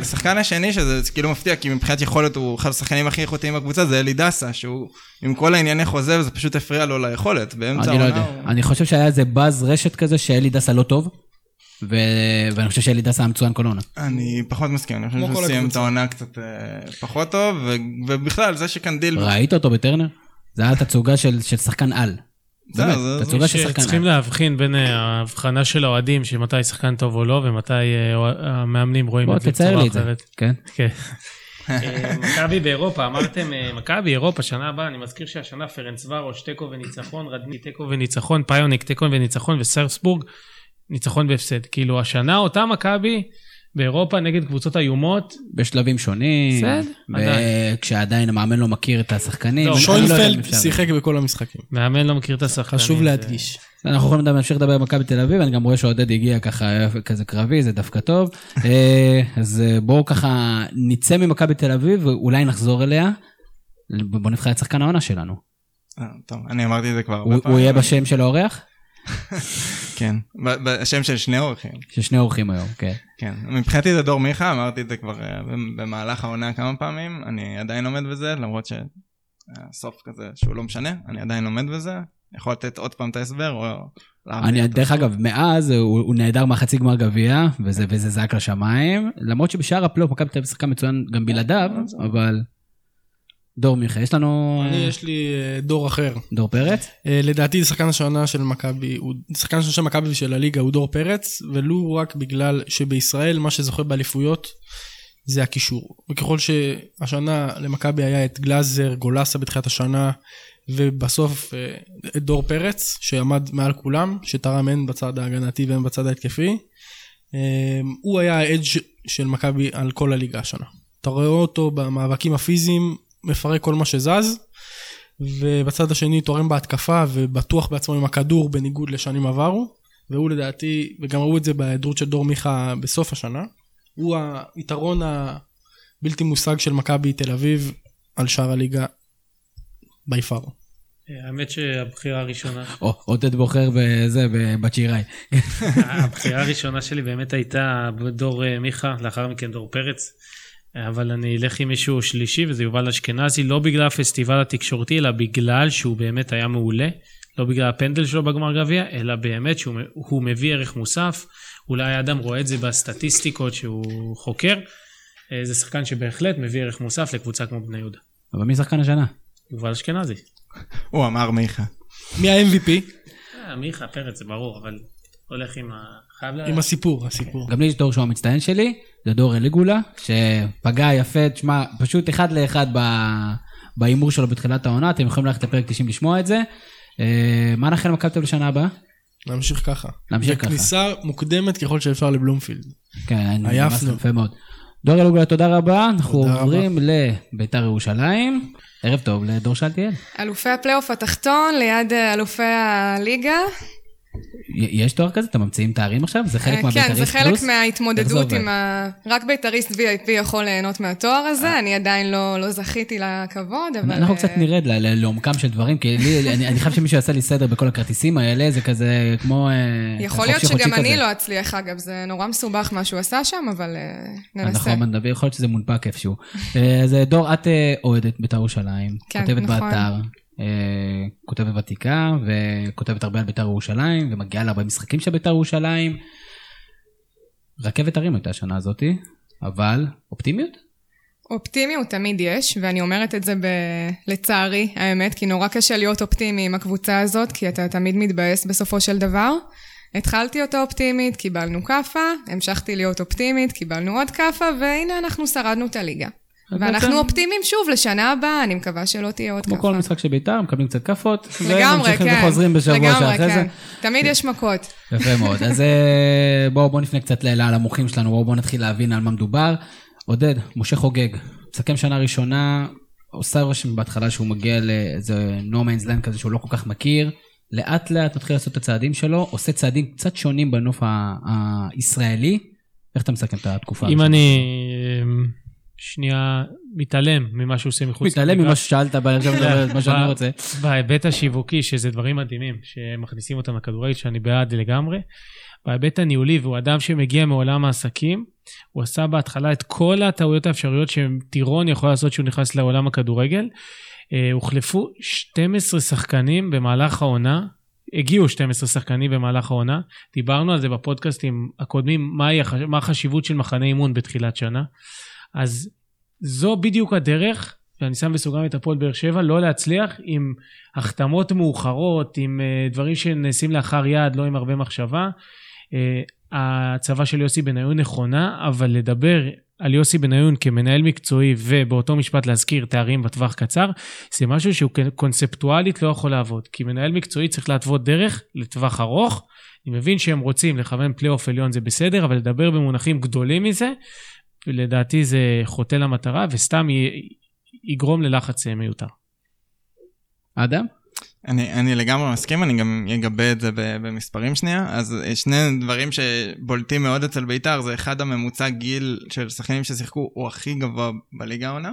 [SPEAKER 5] השחקן, השני שזה כאילו מפתיע כי מבחינת יכולת הוא אחד השחקנים הכי איכותיים בקבוצה זה אלי דסה שהוא עם כל הענייני חוזה וזה פשוט הפריע לו ליכולת באמצע
[SPEAKER 1] אני לא
[SPEAKER 5] העונה.
[SPEAKER 1] יודע, אני חושב שהיה איזה באז רשת כזה שאלי דסה לא טוב, ו- ואני חושב שאלי דסה היה מצוין כל עונה.
[SPEAKER 5] אני פחות מסכים אני חושב שהוא סיים את. העונה קצת אה, פחות טוב ו- ובכלל זה שקנדיל
[SPEAKER 1] ראית אותו בטרנר? זה היה תצוגה של של שחקן על. באמת, תצוגה של שחקן
[SPEAKER 4] צריכים
[SPEAKER 1] על.
[SPEAKER 4] להבחין בין אה, ההבחנה של האוהדים, שמתי שחקן טוב או לא, ומתי אה, המאמנים רואים
[SPEAKER 1] בוא
[SPEAKER 4] את זה
[SPEAKER 1] תצייר
[SPEAKER 4] בצורה
[SPEAKER 1] לי את זה,
[SPEAKER 4] אחרת.
[SPEAKER 1] כן?
[SPEAKER 4] כן. מכבי באירופה, אמרתם מכבי אירופה, שנה הבאה, אני מזכיר שהשנה פרנס ורוש, תיקו וניצחון, רדני תיקו וניצחון, פיוניק תיקו וניצחון, וסרסבורג ניצחון והפסד. כאילו השנה אותה מכבי באירופה נגד קבוצות איומות,
[SPEAKER 1] בשלבים שונים.
[SPEAKER 4] בסדר, עדיין.
[SPEAKER 1] וכשעדיין המאמן לא מכיר את השחקנים.
[SPEAKER 4] לא,
[SPEAKER 1] לא
[SPEAKER 6] שוינפלד
[SPEAKER 1] אפשר.
[SPEAKER 6] שיחק בכל המשחקים.
[SPEAKER 4] מאמן לא מכיר את השחקנים.
[SPEAKER 6] חשוב
[SPEAKER 4] זה-
[SPEAKER 6] להדגיש.
[SPEAKER 1] אנחנו יכולים להמשיך לדבר על מכבי תל אביב, אני גם רואה שעודד הגיע ככה כזה קרבי, זה דווקא טוב. אה, אז אה, בואו ככה נצא ממכבי תל אביב ואולי נחזור אליה. בואו נבחר את שחקן העונה שלנו.
[SPEAKER 5] אה, טוב אני אמרתי את זה כבר הרבה
[SPEAKER 1] הוא הוא
[SPEAKER 5] פעמים.
[SPEAKER 1] יהיה בשם של האורח?
[SPEAKER 5] כן בשם של שני אורחים.
[SPEAKER 1] של שני אורחים היום, כן.
[SPEAKER 5] כן, מבחינתי זה דור מיכה, אמרתי את זה כבר אה, במהלך העונה כמה פעמים, אני עדיין עומד בזה, למרות שהסוף כזה שהוא לא משנה, אני עדיין עומד בזה, יכול לתת עוד פעם את ההסבר, או...
[SPEAKER 1] אני, דרך. אגב, מאז הוא, הוא נעדר מהחצי גמר גביע, וזה, וזה זעק לשמיים, למרות שבשאר הפלייאוף מכבי תל אביב שיחקה מצוין גם בלעדיו, אבל... דור מיכה, יש לנו
[SPEAKER 6] אני, יש לי אה, דור אחר.
[SPEAKER 1] דור פרץ?
[SPEAKER 6] אה, לדעתי שחקן השנה של מכבי, שחקן השנה של מכבי ושל הליגה הוא דור פרץ, ולו רק בגלל שבישראל מה שזוכה באליפויות זה הקישור. וככל שהשנה למכבי היה את גלאזר, גולסה בתחילת השנה, ובסוף אה, את דור פרץ, שעמד מעל כולם, שתרם הן בצד ההגנתי והן בצד ההתקפי, הוא היה האדג' של מכבי על כל הליגה השנה. אתה רואה אותו במאבקים הפיזיים, מפרק כל מה שזז, ובצד השני תורם בהתקפה ובטוח בעצמו עם הכדור בניגוד לשנים עברו והוא לדעתי וגם ראו את זה בהיעדרות של דור מיכה בסוף השנה הוא היתרון הבלתי מושג של מכבי תל אביב על שאר הליגה בי פאר.
[SPEAKER 4] אה, האמת שהבחירה הראשונה,
[SPEAKER 1] או, עודד בוחר בזה, בצ'יראי.
[SPEAKER 4] הבחירה הראשונה שלי באמת הייתה דור אה, מיכה, לאחר מכן דור פרץ. אבל אני אלך עם מישהו שלישי וזה יובל אשכנזי, לא בגלל הפסטיבל התקשורתי, אלא בגלל שהוא באמת היה מעולה. לא בגלל הפנדל שלו בגמר גביע, אלא באמת שהוא הוא מביא ערך מוסף. אולי האדם רואה את זה בסטטיסטיקות שהוא חוקר. אה, זה שחקן שבהחלט מביא ערך מוסף לקבוצה כמו בני יהודה.
[SPEAKER 1] אבל מי שחקן השנה?
[SPEAKER 4] יובל אשכנזי.
[SPEAKER 5] הוא אמר מיכה.
[SPEAKER 6] מי ה-MVP?
[SPEAKER 4] אה, מיכה, פרץ, זה ברור, אבל הולך עם ה... חייב לה...
[SPEAKER 6] עם הסיפור, הסיפור.
[SPEAKER 1] גם לי יש דור שהוא המצטיין שלי, זה דור אליגולה, שפגע יפה, תשמע, פשוט אחד לאחד בהימור שלו בתחילת העונה, אתם יכולים ללכת לפרק 90 לשמוע את זה. אה, מה נאחל למכבי תל אביב לשנה הבאה?
[SPEAKER 6] נמשיך ככה.
[SPEAKER 1] נמשיך ככה.
[SPEAKER 6] וכניסה מוקדמת ככל שאפשר לבלומפילד.
[SPEAKER 1] כן,
[SPEAKER 6] עייפנו.
[SPEAKER 1] יפה מאוד. דור אלוגה, תודה רבה. אנחנו
[SPEAKER 6] תודה רבה.
[SPEAKER 1] עוברים לביתר ירושלים. ערב טוב לדור שאלתיאל.
[SPEAKER 7] אלופי הפלייאוף התחתון ליד אה, אלופי הליגה.
[SPEAKER 1] יש תואר כזה? אתם ממציאים תארים עכשיו? זה חלק
[SPEAKER 7] אה,
[SPEAKER 1] מהבית"ריסט
[SPEAKER 7] כן,
[SPEAKER 1] פלוס?
[SPEAKER 7] זה חלק מההתמודדות? עם ה... רק בית"ריסט VIP יכול ליהנות מהתואר הזה, אני עדיין לא לא זכיתי לכבוד, אבל...
[SPEAKER 1] אנחנו
[SPEAKER 7] אה,
[SPEAKER 1] קצת נרד לעומקם של דברים, כי אני חייב שמישהו יעשה לי סדר בכל הכרטיסים האלה, זה כזה כמו... אה,
[SPEAKER 7] יכול להיות שגם אני. לא אצליח, אגב, זה נורא מסובך מה שהוא עשה שם, אבל אה, ננסה.
[SPEAKER 1] נכון, נדבר, יכול להיות שזה מונפק איפשהו. אה, אז אה, דור, את אה, אוהדת בית"ר ירושלים,
[SPEAKER 7] כן,
[SPEAKER 1] כותבת
[SPEAKER 7] נכון.
[SPEAKER 1] באתר, אה, כותבת ותיקה, וכותבת הרבה על בית"ר ירושלים, ומגיעה להרבה משחקים של בית"ר ירושלים. רכבת הרים הייתה השנה הזאתי, אבל אופטימיות?
[SPEAKER 7] אופטימיות תמיד יש, ואני אומרת את זה ב... לצערי, האמת, כי נורא קשה להיות אופטימי עם הקבוצה הזאת, כי אתה תמיד מתבאס בסופו של דבר. התחלתי אותו אופטימית, קיבלנו כאפה, המשכתי להיות אופטימית, קיבלנו עוד כאפה, והנה אנחנו שרדנו את הליגה. ואנחנו אופטימיים שוב לשנה הבאה, אני מקווה שלא תהיה עוד
[SPEAKER 1] כמו
[SPEAKER 7] כאפה.
[SPEAKER 1] כל משחק של בית"ר, מקבלים קצת כאפות,
[SPEAKER 7] לגמרי, כן.
[SPEAKER 1] וחוזרים בשבוע שאחרי זה.
[SPEAKER 7] כן. תמיד יש מכות.
[SPEAKER 1] יפה מאוד. אז אה, בואו בוא נפנה קצת ל- למוחים שלנו, בואו בוא נתחיל להבין על מה מדובר. עודד, משה חוגג, מסכם שנה ראשונה, עושה רושם בהתחלה שהוא מגיע לאיזה no man's land כזה שהוא לא כל כך מכיר, לאט לאט מתחיל לעשות את הצעדים שלו, עושה צעדים קצת שונים בנוף הישראלי. איך אתה מסכם את התקופה
[SPEAKER 4] אם אני שנייה מתעלם ממה שהוא עושה מחוץ
[SPEAKER 1] מתעלם ממה ששאלת, אבל עכשיו מדבר מה שאני רוצה.
[SPEAKER 4] בהיבט השיווקי, שזה דברים מדהימים, שמכניסים אותם לכדורגל, שאני בעד לגמרי. בהיבט הניהולי, והוא אדם שמגיע מעולם העסקים, הוא עשה בהתחלה את כל הטעויות האפשריות שטירון יכול לעשות כשהוא נכנס לעולם הכדורגל. אה, הוחלפו 12 שחקנים במהלך העונה, הגיעו 12 שחקנים במהלך העונה, דיברנו על זה בפודקאסטים הקודמים, הח- מה החשיבות של מחנה אימון בתחילת שנה. אז זו בדיוק הדרך, ואני שם בסוגריים את הפועל באר שבע, לא להצליח עם החתמות מאוחרות, עם uh, דברים שנעשים לאחר יד, לא עם הרבה מחשבה. ההצבה של יוסי בניון נכונה, אבל לדבר על יוסי בניון כמנהל מקצועי ובאותו משפט להזכיר תארים בטווח קצר, זה משהו שהוא קונספטואלית לא יכול לעבוד. כי מנהל מקצועי צריך להתוות דרך לטווח ארוך. אני מבין שהם רוצים לכוון פלייאוף עליון זה בסדר, אבל לדבר במונחים גדולים מזה, לדעתי זה חוטא למטרה וסתם י- יגרום ללחץ אה, מיותר.
[SPEAKER 1] אדם?
[SPEAKER 5] אני, אני לגמרי מסכים, אני גם אגבה את זה במספרים שנייה. אז אה, שני דברים שבולטים מאוד אצל בית"ר, זה אחד הממוצע גיל של שחקנים ששיחקו הוא הכי גבוה בליגה העונה.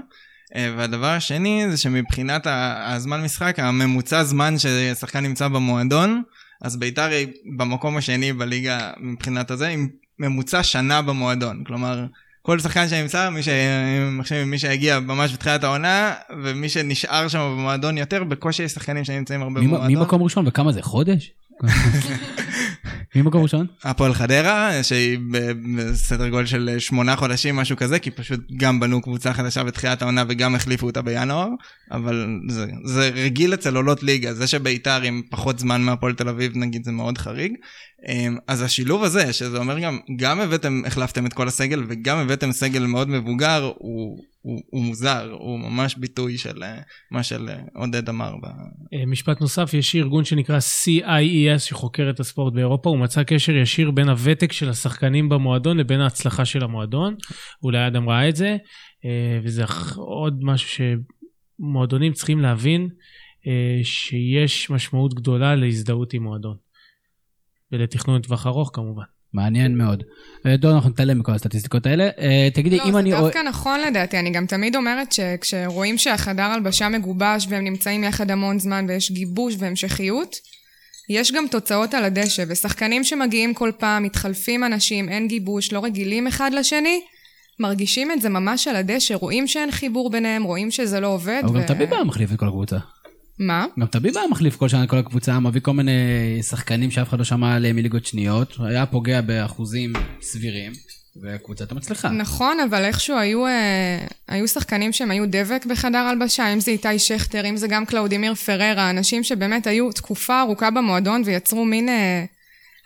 [SPEAKER 5] אה, והדבר השני זה שמבחינת הזמן משחק, הממוצע זמן ששחקן נמצא במועדון, אז בית"ר היא במקום השני בליגה מבחינת הזה, עם ממוצע שנה במועדון. כלומר, כל שחקן שנמצא, מי, ש... מי שהגיע ממש בתחילת העונה, ומי שנשאר שם במועדון יותר, בקושי יש שחקנים שנמצאים הרבה
[SPEAKER 1] מי-
[SPEAKER 5] במועדון.
[SPEAKER 1] מי מקום ראשון וכמה זה? חודש? מי מקום ראשון?
[SPEAKER 5] הפועל חדרה, שהיא בסדר גודל של שמונה חודשים, משהו כזה, כי פשוט גם בנו קבוצה חדשה בתחילת העונה וגם החליפו אותה בינואר, אבל זה, זה רגיל אצל עולות ליגה, זה שביתר עם פחות זמן מהפועל תל אביב, נגיד, זה מאוד חריג. אמ, אז השילוב הזה, שזה אומר גם, גם הבאתם, החלפתם את כל הסגל וגם הבאתם סגל מאוד מבוגר, הוא, הוא, הוא מוזר, הוא ממש ביטוי של אה, מה של אה, אמר. ב...
[SPEAKER 4] אה, משפט נוסף, יש ארגון שנקרא CIES שחוקר את הספורט באירופה, הוא מצא קשר ישיר בין הוותק של השחקנים במועדון לבין ההצלחה של המועדון. אולי אדם ראה את זה, וזה עוד משהו שמועדונים צריכים להבין, שיש משמעות גדולה להזדהות עם מועדון. ולתכנון לטווח ארוך כמובן.
[SPEAKER 1] מעניין מאוד. אה, דור, אנחנו נתעלם מכל הסטטיסטיקות האלה. אה, תגידי,
[SPEAKER 7] לא,
[SPEAKER 1] אם
[SPEAKER 7] זה
[SPEAKER 1] אני...
[SPEAKER 7] דווקא נכון לדעתי, אני גם תמיד אומרת שכשרואים שהחדר הלבשה מגובש והם נמצאים יחד המון זמן ויש גיבוש והמשכיות, יש גם תוצאות על הדשא, ושחקנים שמגיעים כל פעם, מתחלפים אנשים, אין גיבוש, לא רגילים אחד לשני, מרגישים את זה ממש על הדשא, רואים שאין חיבור ביניהם, רואים שזה לא עובד.
[SPEAKER 1] אבל גם
[SPEAKER 7] ו-
[SPEAKER 1] טביב היה מחליף את כל הקבוצה.
[SPEAKER 7] מה?
[SPEAKER 1] גם טביב היה מחליף כל שנה כל הקבוצה, מביא כל מיני שחקנים שאף אחד לא שמע עליהם מליגות שניות, היה פוגע באחוזים סבירים, והקבוצה הייתה מצליחה.
[SPEAKER 7] נכון, אבל איכשהו היו, אה, היו שחקנים שהם היו דבק בחדר הלבשה, אם זה איתי שכטר, אם זה גם ולאדימיר פררה, אנשים שבאמת היו תקופה ארוכה במועדון ויצרו מין אה,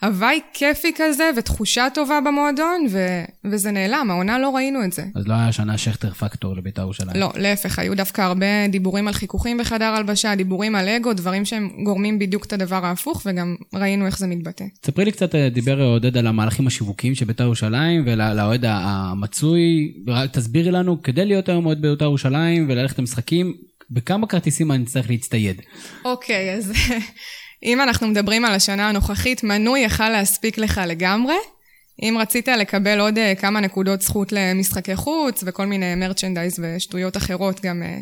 [SPEAKER 7] הוואי כיפי כזה ותחושה טובה במועדון, ו... וזה נעלם, העונה לא ראינו את זה.
[SPEAKER 1] אז לא היה שנה שכטר פקטור לבית"ר ירושלים.
[SPEAKER 7] לא, להפך, היו דווקא הרבה דיבורים על חיכוכים בחדר הלבשה, דיבורים על אגו, דברים שהם גורמים בדיוק את הדבר ההפוך, וגם ראינו איך זה מתבטא.
[SPEAKER 1] ספרי לי קצת, אה, דיבר עודד על המהלכים השיווקיים של בית"ר ירושלים ולאוהד המצוי, תסבירי לנו, כדי להיות היום אוהד בית"ר ירושלים וללכת למשחקים, בכמה כרטיסים אני צריך להצטייד?
[SPEAKER 7] אוקיי, אז אם אנחנו מדברים על השנה הנוכחית, מנוי יכל להספיק לך לגמרי. אם רצית לקבל עוד אה, כמה נקודות זכות למשחקי חוץ וכל מיני מרצ'נדייז ושטויות אחרות, גם אה,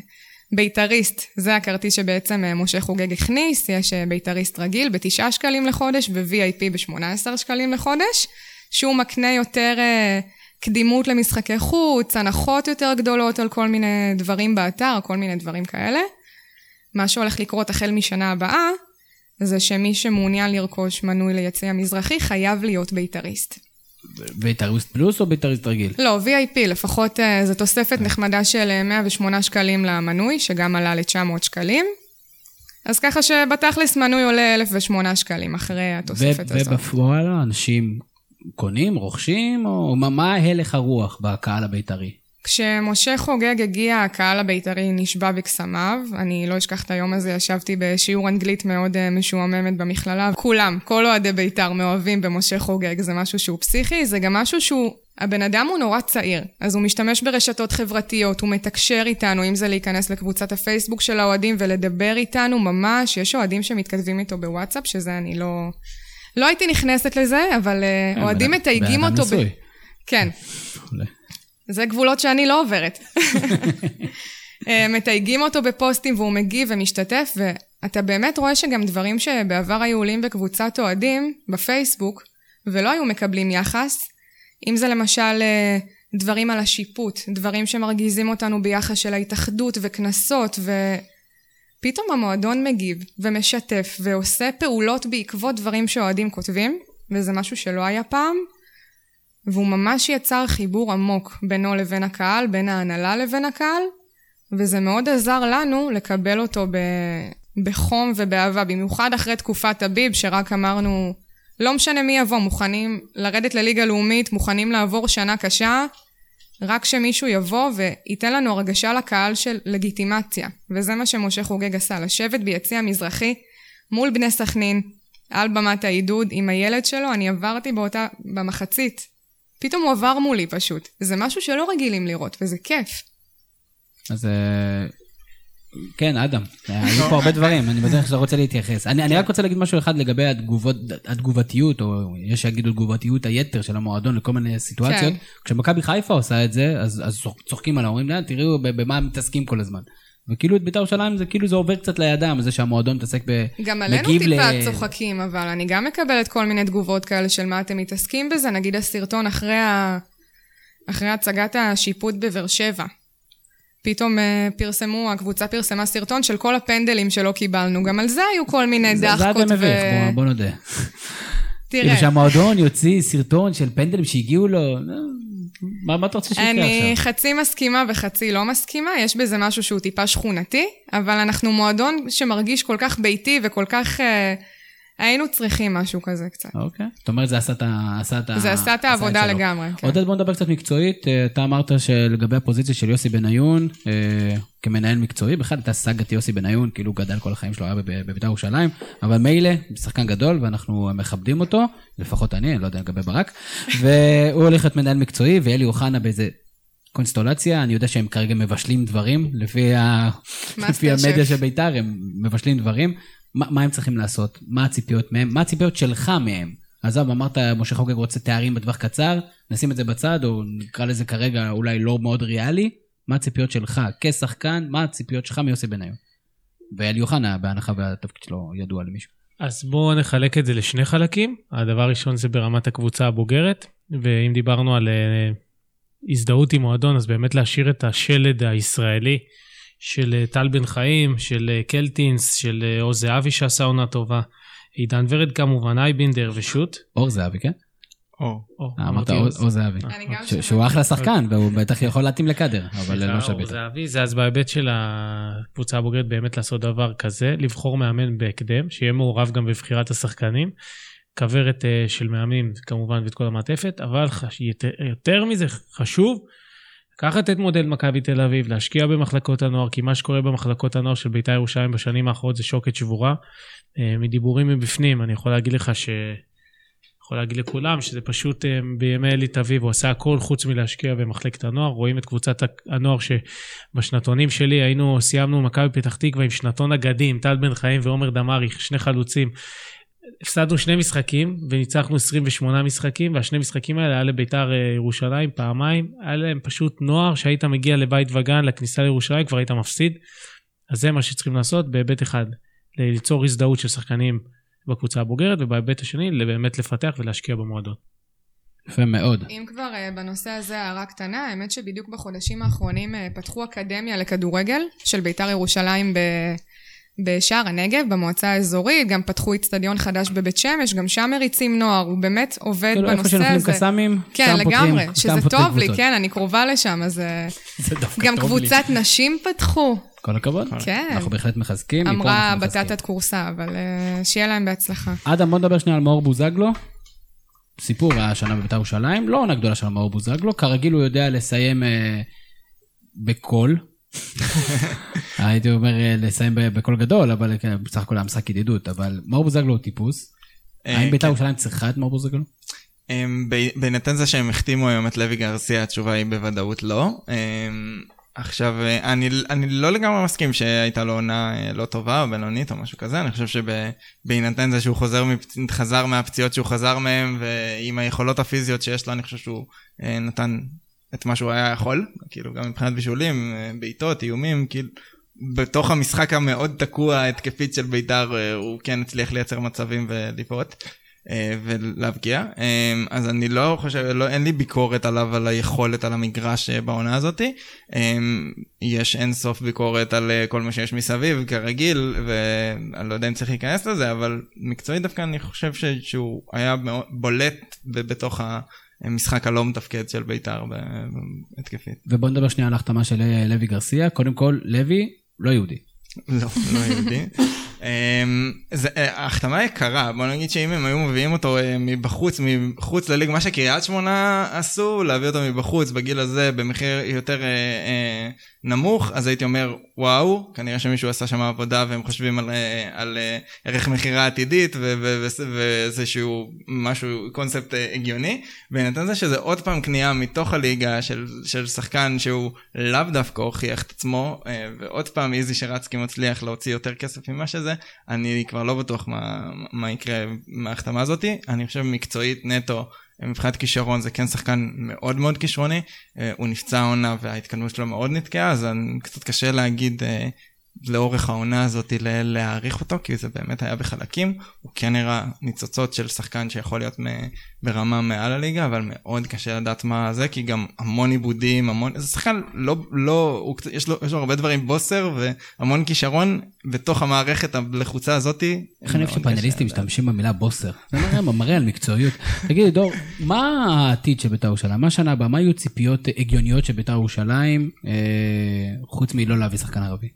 [SPEAKER 7] בית"ריסט, זה הכרטיס שבעצם אה, משה חוגג הכניס, יש בית"ריסט רגיל בתשעה שקלים לחודש ו-VIP ב-18 שקלים לחודש, שהוא מקנה יותר קדימות למשחקי חוץ, הנחות יותר גדולות על כל מיני דברים באתר, כל מיני דברים כאלה. מה שהולך לקרות החל משנה הבאה, זה שמי שמעוניין לרכוש מנוי ליציא המזרחי חייב להיות בית"ריסט.
[SPEAKER 1] בית"ריסט פלוס או בית"ריסט רגיל?
[SPEAKER 7] לא, VIP, לפחות uh, זו תוספת נחמדה של 108 שקלים למנוי, שגם עלה ל-900 שקלים. אז ככה שבתכלס מנוי עולה 1,008 שקלים אחרי התוספת הזאת.
[SPEAKER 1] ובפועל אנשים קונים, רוכשים, או מה, מה הלך הרוח בקהל הבית"רי?
[SPEAKER 7] כשמשה חוגג הגיע, הקהל הבית"רי נשבע בקסמיו. אני לא אשכח את היום הזה, ישבתי בשיעור אנגלית מאוד אה, משועממת במכללה. כולם, כל אוהדי בית"ר מאוהבים במשה חוגג, זה משהו שהוא פסיכי, זה גם משהו שהוא... הבן אדם הוא נורא צעיר, אז הוא משתמש ברשתות חברתיות, הוא מתקשר איתנו, אם זה להיכנס לקבוצת הפייסבוק של האוהדים ולדבר איתנו ממש, יש אוהדים שמתכתבים איתו בוואטסאפ, שזה אני לא... לא הייתי נכנסת לזה, אבל אה, כן, אוהדים מתייגים אותו... ב... כן. זה גבולות שאני לא עוברת. אה, מתייגים אותו בפוסטים והוא מגיב ומשתתף, ואתה באמת רואה שגם דברים שבעבר היו עולים בקבוצת אוהדים, בפייסבוק, ולא היו מקבלים יחס, אם זה למשל אה, דברים על השיפוט, דברים שמרגיזים אותנו ביחס של ההתאחדות וקנסות, ופתאום המועדון מגיב ומשתף ועושה פעולות בעקבות דברים שאוהדים כותבים, וזה משהו שלא היה פעם, והוא ממש יצר חיבור עמוק בינו לבין הקהל, בין ההנהלה לבין הקהל, וזה מאוד עזר לנו לקבל אותו ב... בחום ובאהבה, במיוחד אחרי תקופת הביב, שרק אמרנו, לא משנה מי יבוא, מוכנים לרדת לליגה לאומית, מוכנים לעבור שנה קשה, רק שמישהו יבוא וייתן לנו הרגשה לקהל של לגיטימציה. וזה מה שמשה חוגג עשה, לשבת ביציע המזרחי מול בני סכנין, על במת העידוד, עם הילד שלו, אני עברתי באותה, במחצית, פתאום הוא עבר מולי פשוט. זה משהו שלא רגילים לראות, וזה כיף.
[SPEAKER 1] אז אה, כן, אדם, היו פה הרבה דברים, אני בדרך שאתה רוצה להתייחס. אני, אני רק רוצה להגיד משהו אחד לגבי התגובות, התגובתיות, או יש שיגידו תגובתיות היתר של המועדון לכל מיני סיטואציות. כן. כשמכבי חיפה עושה את זה, אז, אז צוחקים עליו, אומרים, תראו במה הם מתעסקים כל הזמן. וכאילו את בית"ר ירושלים זה כאילו זה עובר קצת לידם, זה שהמועדון מתעסק ב...
[SPEAKER 7] גם עלינו טיפה ל... צוחקים, אבל אני גם מקבלת כל מיני תגובות כאלה של מה אתם מתעסקים בזה, נגיד הסרטון אחרי, ה... אחרי הצגת השיפוט בבאר שבע. פתאום uh, פרסמו, הקבוצה פרסמה סרטון של כל הפנדלים שלא קיבלנו, גם על זה היו כל מיני דחקות.
[SPEAKER 1] זה היה מביך, ו... בוא, בוא נודה.
[SPEAKER 7] תראה.
[SPEAKER 1] כאילו שהמועדון יוציא סרטון של פנדלים שהגיעו לו, מה, מה אתה רוצה שיקרה עכשיו?
[SPEAKER 7] אני חצי מסכימה וחצי לא מסכימה, יש בזה משהו שהוא טיפה שכונתי, אבל אנחנו מועדון שמרגיש כל כך ביתי וכל כך... Uh, היינו צריכים משהו כזה קצת.
[SPEAKER 1] אוקיי. זאת אומרת, זה עשה את ה...
[SPEAKER 7] זה עשה את העבודה לגמרי,
[SPEAKER 1] כן. עודד, בוא נדבר קצת מקצועית. אה, אתה אמרת שלגבי הפוזיציה של יוסי בניון, אה, כמנהל מקצועי, בכלל הייתה סאגת יוסי בניון, כאילו הוא גדל כל החיים שלו, היה בבית"ר ירושלים, אבל מילא, שחקן גדול ואנחנו מכבדים אותו, לפחות אני, אני לא יודע לגבי ברק, והוא הולך להיות מנהל מקצועי, ואלי אוחנה באיזה קונסטולציה, אני יודע שהם כרגע מבשלים דברים, לפי, ה... לפי המדיה של בית"ר, הם מבשלים דברים. מה, מה הם צריכים לעשות? מה הציפיות מהם? מה הציפיות שלך מהם? עזוב, אמרת, משה חוגג רוצה תארים בטווח קצר, נשים את זה בצד, או נקרא לזה כרגע אולי לא מאוד ריאלי. מה הציפיות שלך כשחקן, מה הציפיות שלך מיוסי בניון? ואלי אוחנה, בהנחה והתפקיד שלו ידוע למישהו.
[SPEAKER 4] אז בואו נחלק את זה לשני חלקים. הדבר הראשון זה ברמת הקבוצה הבוגרת, ואם דיברנו על uh, הזדהות עם מועדון, אז באמת להשאיר את השלד הישראלי של אה, טל בן חיים, של אה, קלטינס, של אה, עוז זהבי שעשה עונה טובה, עידן ורד כמובן, אייבינדר ושות'.
[SPEAKER 1] אור זהבי, כן?
[SPEAKER 4] אור.
[SPEAKER 1] אמרת אור זהבי. שהוא אחלה שחקן, והוא בטח יכול להתאים לקאדר, אבל לא שווה.
[SPEAKER 4] אור זהבי, זה אז בהיבט של הקבוצה הבוגרת באמת לעשות דבר כזה, לבחור מאמן בהקדם, שיהיה מעורב גם בבחירת השחקנים. כוורת אה, של מאמנים כמובן ואת כל המעטפת, אבל יותר מזה חשוב לקחת את מודל מכבי תל אביב, להשקיע במחלקות הנוער, כי מה שקורה במחלקות הנוער של בית"ר ירושלים בשנים האחרונות זה שוקת שבורה. אה, מדיבורים מבפנים, אני יכול להגיד לך ש... יכול להגיד לכולם שזה פשוט אה, בימי אלית אביב, הוא עשה הכל חוץ מלהשקיע במחלקת הנוער. רואים את קבוצת הנוער שבשנתונים שלי היינו, סיימנו מכבי פתח תקווה עם שנתון אגדים, טל בן חיים ועומר דמארי, שני חלוצים. הפסדנו שני משחקים וניצחנו 28 משחקים, והשני משחקים האלה היה לביתר אה, ירושלים פעמיים. היה להם פשוט נוער שהיית מגיע לבית וגן, לכניסה לירושלים, כבר היית מפסיד. אז זה מה שצריכים לעשות בהיבט אחד, ליצור הזדהות של שחקנים בקבוצה הבוגרת, ובהיבט השני, באמת לפתח ולהשקיע במועדון.
[SPEAKER 1] יפה מאוד.
[SPEAKER 7] אם כבר uh, בנושא הזה הערה קטנה, האמת שבדיוק בחודשים האחרונים uh, פתחו אקדמיה לכדורגל של בית"ר ירושלים ב... בשער הנגב, במועצה האזורית, גם פתחו איצטדיון חדש בבית שמש, גם שם מריצים נוער, הוא באמת עובד
[SPEAKER 1] כאילו
[SPEAKER 7] בנושא
[SPEAKER 1] איפה
[SPEAKER 7] הזה.
[SPEAKER 1] שנופלים קסאמים,
[SPEAKER 7] כן,
[SPEAKER 1] שם פותחים-
[SPEAKER 7] לגמרי,
[SPEAKER 1] שם
[SPEAKER 7] שזה
[SPEAKER 1] פותחים
[SPEAKER 7] טוב לי,
[SPEAKER 1] קבוצות.
[SPEAKER 7] כן, אני קרובה לשם, אז אה,
[SPEAKER 1] זה דווקא
[SPEAKER 7] גם
[SPEAKER 1] טוב לי.
[SPEAKER 7] קבוצת נשים פתחו,
[SPEAKER 1] כל הכבוד.
[SPEAKER 7] כן.
[SPEAKER 1] אנחנו בהחלט מחזקים.
[SPEAKER 7] אמרה. בטטת קורסה, אבל אה, שיהיה להם בהצלחה.
[SPEAKER 1] אדם, בוא נדבר שנייה על מאור בוזגלו. סיפור היה השנה בבית"ר ירושלים, לא עונה גדולה של מאור בוזגלו, כרגיל הוא יודע לסיים אה, בקול. הייתי אומר אה, לסיים בקול גדול, אבל כן, בסך הכל היה משחק ידידות, אבל מאור בוזגלו הוא טיפוס.
[SPEAKER 5] אה,
[SPEAKER 1] האם בית"ר
[SPEAKER 5] כן.
[SPEAKER 1] ירושלים צריכה את מאור בוזגלו?
[SPEAKER 5] אמ, בהינתן זה שהם החתימו היום את לוי גרסיה, התשובה היא בוודאות לא. אמ, עכשיו, אה, אני, אני לא לגמרי מסכים שהייתה לו עונה אה, לא טובה או בינונית או משהו כזה, אני חושב שבהינתן זה שהוא חוזר. חזר מהפציעות שהוא חזר מהם, ועם היכולות הפיזיות שיש לו, אני חושב שהוא אה, נתן את מה שהוא היה יכול, כאילו גם מבחינת בישולים, אה, בעיטות, איומים, כאילו... בתוך המשחק המאוד תקוע התקפית של בית"ר אה, הוא כן הצליח לייצר מצבים ולבעוט אה, ולהבקיע. אז אני לא חושב, לא, אין לי ביקורת עליו על היכולת על המגרש בעונה הזאתי. יש אין סוף ביקורת על כל מה שיש מסביב כרגיל ואני לא יודע אם צריך להיכנס לזה אבל מקצועית דווקא אני חושב שהוא היה בולט בתוך המשחק הלא מתפקד של בית"ר ב- התקפית.
[SPEAKER 1] ובוא נדבר שנייה על ההחתמה של אה, לוי גרסיה. קודם כל, לוי לא יהודי.
[SPEAKER 5] לא, לא יהודי. אמ, אה, ההחתמה יקרה, בוא נגיד שאם הם היו מביאים אותו אה, מבחוץ, מחוץ לליג, מה שקריית שמונה עשו, להביא אותו מבחוץ בגיל הזה במחיר יותר אה, נמוך, אז הייתי אומר, וואו, כנראה שמישהו עשה שם עבודה והם חושבים על, על ערך מכירה עתידית ואיזשהו משהו, קונספט הגיוני, בהינתן זה שזה עוד פעם קנייה מתוך הליגה של, של שחקן שהוא לאו דווקא הוכיח את עצמו, ועוד פעם איזי שרצקי מצליח להוציא יותר כסף ממה שזה, אני כבר לא בטוח מה, מה יקרה מההחתמה הזאתי, אני חושב מקצועית נטו. מבחינת כישרון זה כן שחקן מאוד מאוד כישרוני, אה, הוא נפצע העונה וההתקדמות שלו מאוד נתקעה, אז קצת קשה להגיד אה, לאורך העונה הזאת להעריך אותו, כי זה באמת היה בחלקים, הוא כן הראה ניצוצות של שחקן שיכול להיות מ- ברמה מעל הליגה, אבל מאוד קשה לדעת מה זה, כי גם המון עיבודים, המון, זה שחקן לא, לא, הוא, יש, לו, יש לו הרבה דברים בוסר והמון כישרון בתוך המערכת הלחוצה הזאתי.
[SPEAKER 1] איך אני אוהב שפאנליסטים. משתמשים במילה בוסר. זה מראה- מראה על מקצועיות. תגידי, דור, מה העתיד של בית"ר ירושלים? מה השנה הבאה? מה יהיו ציפיות הגיוניות של בית"ר ירושלים, אה, חוץ מלא להביא שחקן ערבי?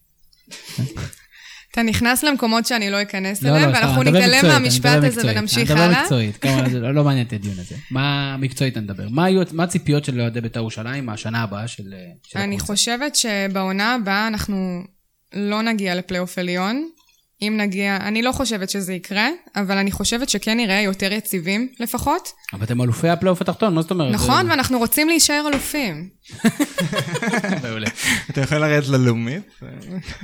[SPEAKER 7] אתה נכנס למקומות שאני לא אכנס
[SPEAKER 1] לא,
[SPEAKER 7] אליהם,
[SPEAKER 1] לא,
[SPEAKER 7] ואנחנו
[SPEAKER 1] אני מדבר
[SPEAKER 7] נתעלם מהמשפט הזה. ונמשיך
[SPEAKER 1] אני מדבר
[SPEAKER 7] הלאה.
[SPEAKER 1] מקצועית, לא לא מעניין את הדיון הזה. מה מקצועית אני מדבר? מה הציפיות של אוהדי בית"ר ירושלים מהשנה הבאה של
[SPEAKER 7] אני? חושבת שבעונה הבאה אנחנו לא נגיע לפלייאוף עליון. אם נגיע, אני לא חושבת שזה יקרה, אבל אני חושבת שכן נראה יותר יציבים לפחות.
[SPEAKER 1] אבל אתם אלופי הפלייאוף התחתון, מה זאת אומרת?
[SPEAKER 7] נכון, ואנחנו רוצים להישאר אלופים.
[SPEAKER 1] מעולה.
[SPEAKER 5] אתה יכול לרדת ללאומית?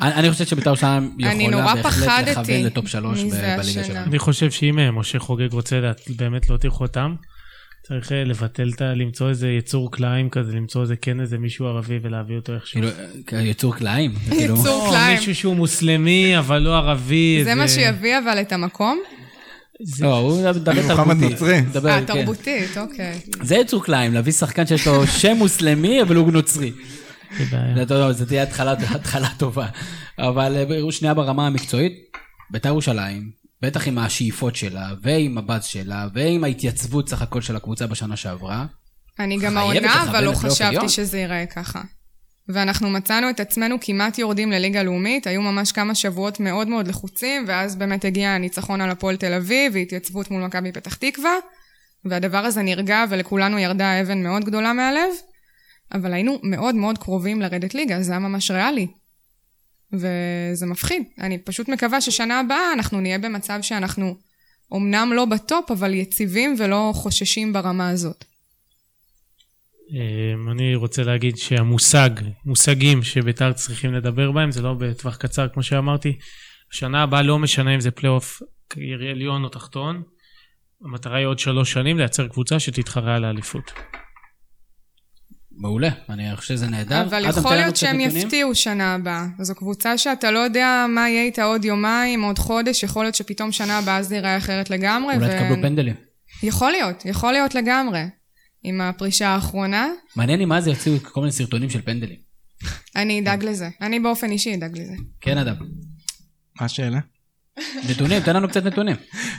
[SPEAKER 1] אני אני חושב שבית"ר ירושלים
[SPEAKER 7] אני
[SPEAKER 1] יכולה
[SPEAKER 7] נורא
[SPEAKER 1] בהחלט לכוון לטופ שלוש בליגה. שלנו.
[SPEAKER 4] אני חושב שאם אה, משה חוגג רוצה באמת להותיר חותם, צריך אה, לבטל את ה... למצוא איזה יצור כלאיים כזה, למצוא איזה כן איזה מישהו ערבי ולהביא אותו איכשהו.
[SPEAKER 1] כאילו, אה, יצור כלאיים. כאילו-
[SPEAKER 7] יצור כלאיים.
[SPEAKER 4] מישהו שהוא מוסלמי, אבל לא ערבי.
[SPEAKER 7] זה מה שיביא אבל את המקום?
[SPEAKER 1] לא, הוא מדבר תרבותי.
[SPEAKER 5] מוחמד נוצרי.
[SPEAKER 1] מדבר,
[SPEAKER 7] אה,
[SPEAKER 1] כן.
[SPEAKER 7] תרבותית, אוקיי.
[SPEAKER 1] זה יצור כלאיים, להביא שחקן שיש לו שם מוסלמי, אבל הוא נוצרי.
[SPEAKER 4] זה בעיה.
[SPEAKER 1] זה טוב, זה תהיה התחלה, התחלה טובה. אבל אה, שנייה ברמה המקצועית, בית"ר ירושלים, בטח עם השאיפות שלה, ועם הבאז שלה, ועם ההתייצבות סך הכל של הקבוצה בשנה שעברה,
[SPEAKER 7] אני גם העונה, אבל לא חשבתי. שזה ייראה ככה. ואנחנו מצאנו את עצמנו כמעט יורדים לליגה לאומית, היו ממש כמה שבועות מאוד מאוד לחוצים, ואז באמת הגיע הניצחון על הפועל תל אביב, והתייצבות מול מכבי פתח תקווה, והדבר הזה נרגע ולכולנו ירדה אבן מאוד גדולה מהלב, אבל היינו מאוד מאוד קרובים לרדת ליגה, זה היה ממש ריאלי. וזה מפחיד. אני פשוט מקווה ששנה הבאה אנחנו נהיה במצב שאנחנו אמנם לא בטופ, אבל יציבים ולא חוששים ברמה הזאת.
[SPEAKER 4] אמ, אני רוצה להגיד שהמושג, מושגים שבית"ר צריכים לדבר בהם, זה לא בטווח קצר כמו שאמרתי. השנה הבאה לא משנה אם זה פלייאוף עליון או תחתון. המטרה היא עוד שלוש שנים לייצר קבוצה שתתחרה על האליפות.
[SPEAKER 1] מעולה, אני חושב שזה נהדר.
[SPEAKER 7] אבל יכול להיות שהם. יפתיעו שנה הבאה. זו קבוצה שאתה לא יודע מה יהיה איתה עוד יומיים, עוד חודש, יכול להיות שפתאום שנה הבאה זה ייראה אחרת לגמרי.
[SPEAKER 1] אולי
[SPEAKER 7] ו-
[SPEAKER 1] תקבלו פנדלים.
[SPEAKER 7] יכול להיות, יכול להיות לגמרי. עם הפרישה האחרונה,
[SPEAKER 1] מעניין לי מה זה יוציאו כל מיני סרטונים של פנדלים.
[SPEAKER 7] אני אדאג לזה. אני באופן אישי אדאג לזה.
[SPEAKER 1] כן, אדם.
[SPEAKER 5] מה השאלה?
[SPEAKER 1] נתונים, תן לנו קצת נתונים.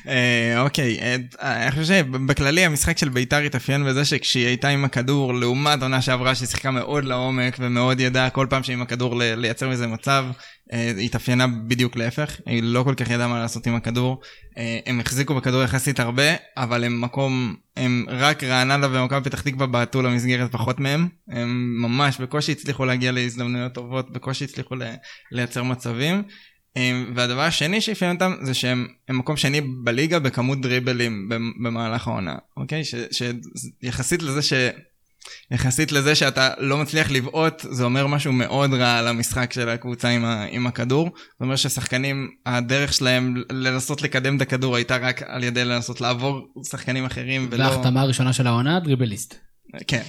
[SPEAKER 5] אה, אוקיי, אה, אני חושב שבכללי המשחק של ביתר התאפיין בזה שכשהיא הייתה עם הכדור, לעומת עונה שעברה שהיא שיחקה מאוד לעומק ומאוד ידעה כל פעם שהיא עם הכדור לייצר מזה מצב, אה, היא התאפיינה בדיוק להפך, היא לא כל כך ידעה מה לעשות עם הכדור. הם החזיקו בכדור יחסית הרבה, אבל הם מקום, הם רק רעננה ומכבי פתח תקווה בעטו למסגרת פחות מהם. הם ממש בקושי הצליחו להגיע להזדמנויות טובות, בקושי הצליחו לייצר מצבים. והדבר השני שאפיין אותם זה שהם הם מקום שני בליגה בכמות דריבלים במ- במהלך העונה, אוקיי? שיחסית לזה ש... יחסית לזה שאתה לא מצליח לבעוט, זה אומר משהו מאוד רע על המשחק של הקבוצה עם, ה, עם הכדור. זה אומר ששחקנים, הדרך שלהם לנסות לקדם את הכדור הייתה רק על ידי לנסות לעבור שחקנים אחרים ולא...
[SPEAKER 1] וההחתמה הראשונה של העונה, דריבליסט.
[SPEAKER 5] כן,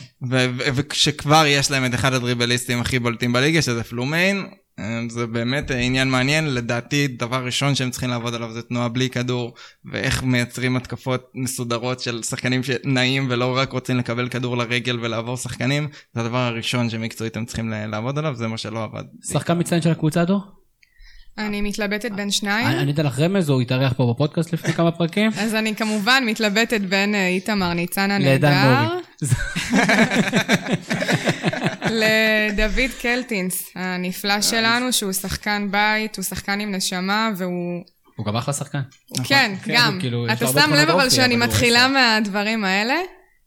[SPEAKER 5] וכשכבר יש להם את אחד הדריבליסטים הכי בולטים בליגה, שזה פלומיין, אה, זה באמת אה, עניין מעניין, לדעתי דבר ראשון שהם צריכים לעבוד עליו זה תנועה בלי כדור, ואיך מייצרים התקפות מסודרות של שחקנים שנעים ולא רק רוצים לקבל כדור לרגל ולעבור שחקנים, זה הדבר הראשון שמקצועית הם צריכים לעבוד עליו, זה מה שלא עבד.
[SPEAKER 1] שחקן מצטיין של הקבוצה, דור?
[SPEAKER 7] אני מתלבטת בין שניים.
[SPEAKER 1] אני אתן לך רמז, הוא התארח פה בפודקאסט לפני כמה פרקים.
[SPEAKER 7] אז אני כמובן מתלבטת בין אה, איתמר ניצן הנהדר. לדוד קלטינס הנפלא שלנו, שהוא שחקן בית, הוא שחקן עם נשמה, והוא...
[SPEAKER 1] הוא גם אחלה שחקן.
[SPEAKER 7] כן,
[SPEAKER 1] כן,
[SPEAKER 7] גם.
[SPEAKER 1] הוא כאילו,
[SPEAKER 7] אתה שם לב אבל שאני מתחילה. מהדברים האלה,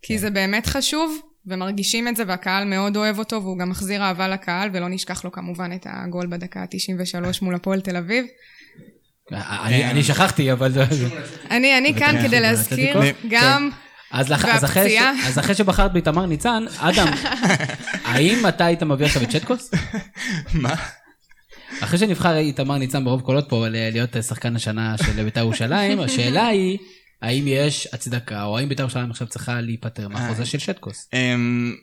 [SPEAKER 7] כי זה באמת חשוב, ומרגישים את זה, והקהל מאוד אוהב אותו, והוא גם מחזיר אהבה לקהל, ולא נשכח לו כמובן את הגול בדקה ה-93 מול הפועל תל אביב.
[SPEAKER 1] אני שכחתי, אבל... זה-
[SPEAKER 7] אני אני כאן
[SPEAKER 1] כן,
[SPEAKER 7] כדי
[SPEAKER 1] כן,
[SPEAKER 7] להזכיר
[SPEAKER 1] אתלטיקו?
[SPEAKER 7] גם...
[SPEAKER 1] אז לח- אז אחרי ש-. אז אחרי שבחרת באיתמר ניצן, אדם, האם אתה היית מביא עכשיו את שטקוס?
[SPEAKER 5] מה?
[SPEAKER 1] אחרי שנבחר איתמר ניצן ברוב קולות פה ל- להיות שחקן השנה של בית"ר ירושלים, השאלה היא, האם יש הצדקה, או האם בית"ר ירושלים עכשיו צריכה להיפטר מהחוזה של שטקוס?
[SPEAKER 5] אמ,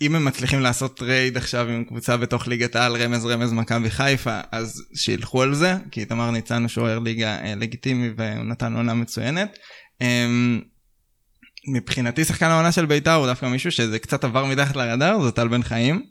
[SPEAKER 5] אם הם מצליחים לעשות טרייד עכשיו עם קבוצה בתוך ליגת העל, רמז רמז מכבי חיפה, אז שילכו על זה, איתמר ניצן הוא שוער ליגה אה, לגיטימי והוא נתן עונה מצוינת. אמ, מבחינתי שחקן העונה של בית"ר הוא דווקא מישהו שזה קצת עבר מתחת לרדאר, זה טל בן חיים.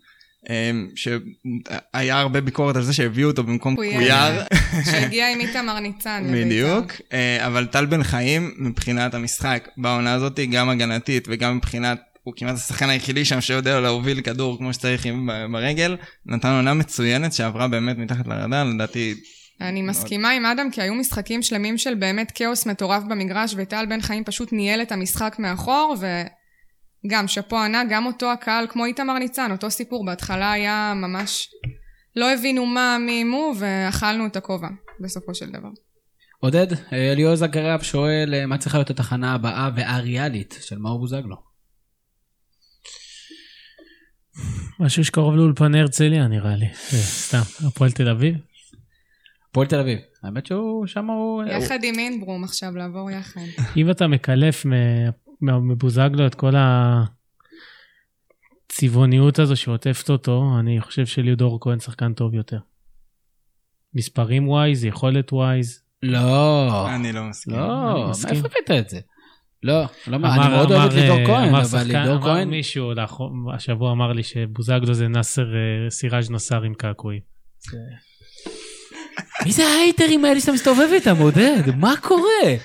[SPEAKER 5] אמ, שהיה הרבה ביקורת על זה שהביאו אותו במקום.
[SPEAKER 7] קויאר. שהגיע עם איתמר ניצן. לבית"ר.
[SPEAKER 5] בדיוק, אה, אבל טל בן חיים מבחינת המשחק בעונה הזאת, גם הגנתית וגם מבחינת, הוא כמעט השחקן היחידי שם שיודע להוביל כדור כמו שצריך ברגל, נתן עונה מצוינת שעברה באמת מתחת לרדאר, לדעתי,
[SPEAKER 7] אני מסכימה עם אדם, כי היו משחקים שלמים של באמת כאוס מטורף במגרש, וטל בן חיים פשוט ניהל את המשחק מאחור, וגם שאפו ענק, גם אותו הקהל, כמו איתמר ניצן, אותו סיפור, בהתחלה היה ממש... לא הבינו מה, מי, מו, ואכלנו את הכובע, בסופו של דבר.
[SPEAKER 1] עודד, אה, אליעזר זגרב שואל, אה, מה צריכה להיות התחנה הבאה והריאלית של מאור בוזגלו?
[SPEAKER 4] משהו שקרוב לאולפני הרצליה נראה לי. זה סתם, הפועל תל אביב.
[SPEAKER 1] הפועל תל אביב. האמת שהוא שם הוא...
[SPEAKER 7] יחד עם אינברום עכשיו, לעבור יחד.
[SPEAKER 4] אם אתה מקלף מבוזגלו את כל הצבעוניות הזו שעוטפת אותו, אני חושב שלידור כהן שחקן טוב יותר. מספרים ווייז, יכולת ווייז.
[SPEAKER 1] לא,
[SPEAKER 5] אני לא מסכים.
[SPEAKER 1] לא,
[SPEAKER 4] מסכים.
[SPEAKER 1] מאיפה הבאת את זה? לא, לא, אני מאוד אוהב את לידור
[SPEAKER 4] אה,
[SPEAKER 1] כהן,
[SPEAKER 4] אמר
[SPEAKER 1] אבל
[SPEAKER 4] שחקן-
[SPEAKER 1] לידור
[SPEAKER 4] אמר
[SPEAKER 1] כהן...
[SPEAKER 4] מישהו לאחור- השבוע אמר לי שבוזגלו זה נאסר אה, סיראז' נוסר עם קעקועים.
[SPEAKER 1] מי זה ההייטרים האלה שאתה מסתובב איתם, עודד? מה קורה?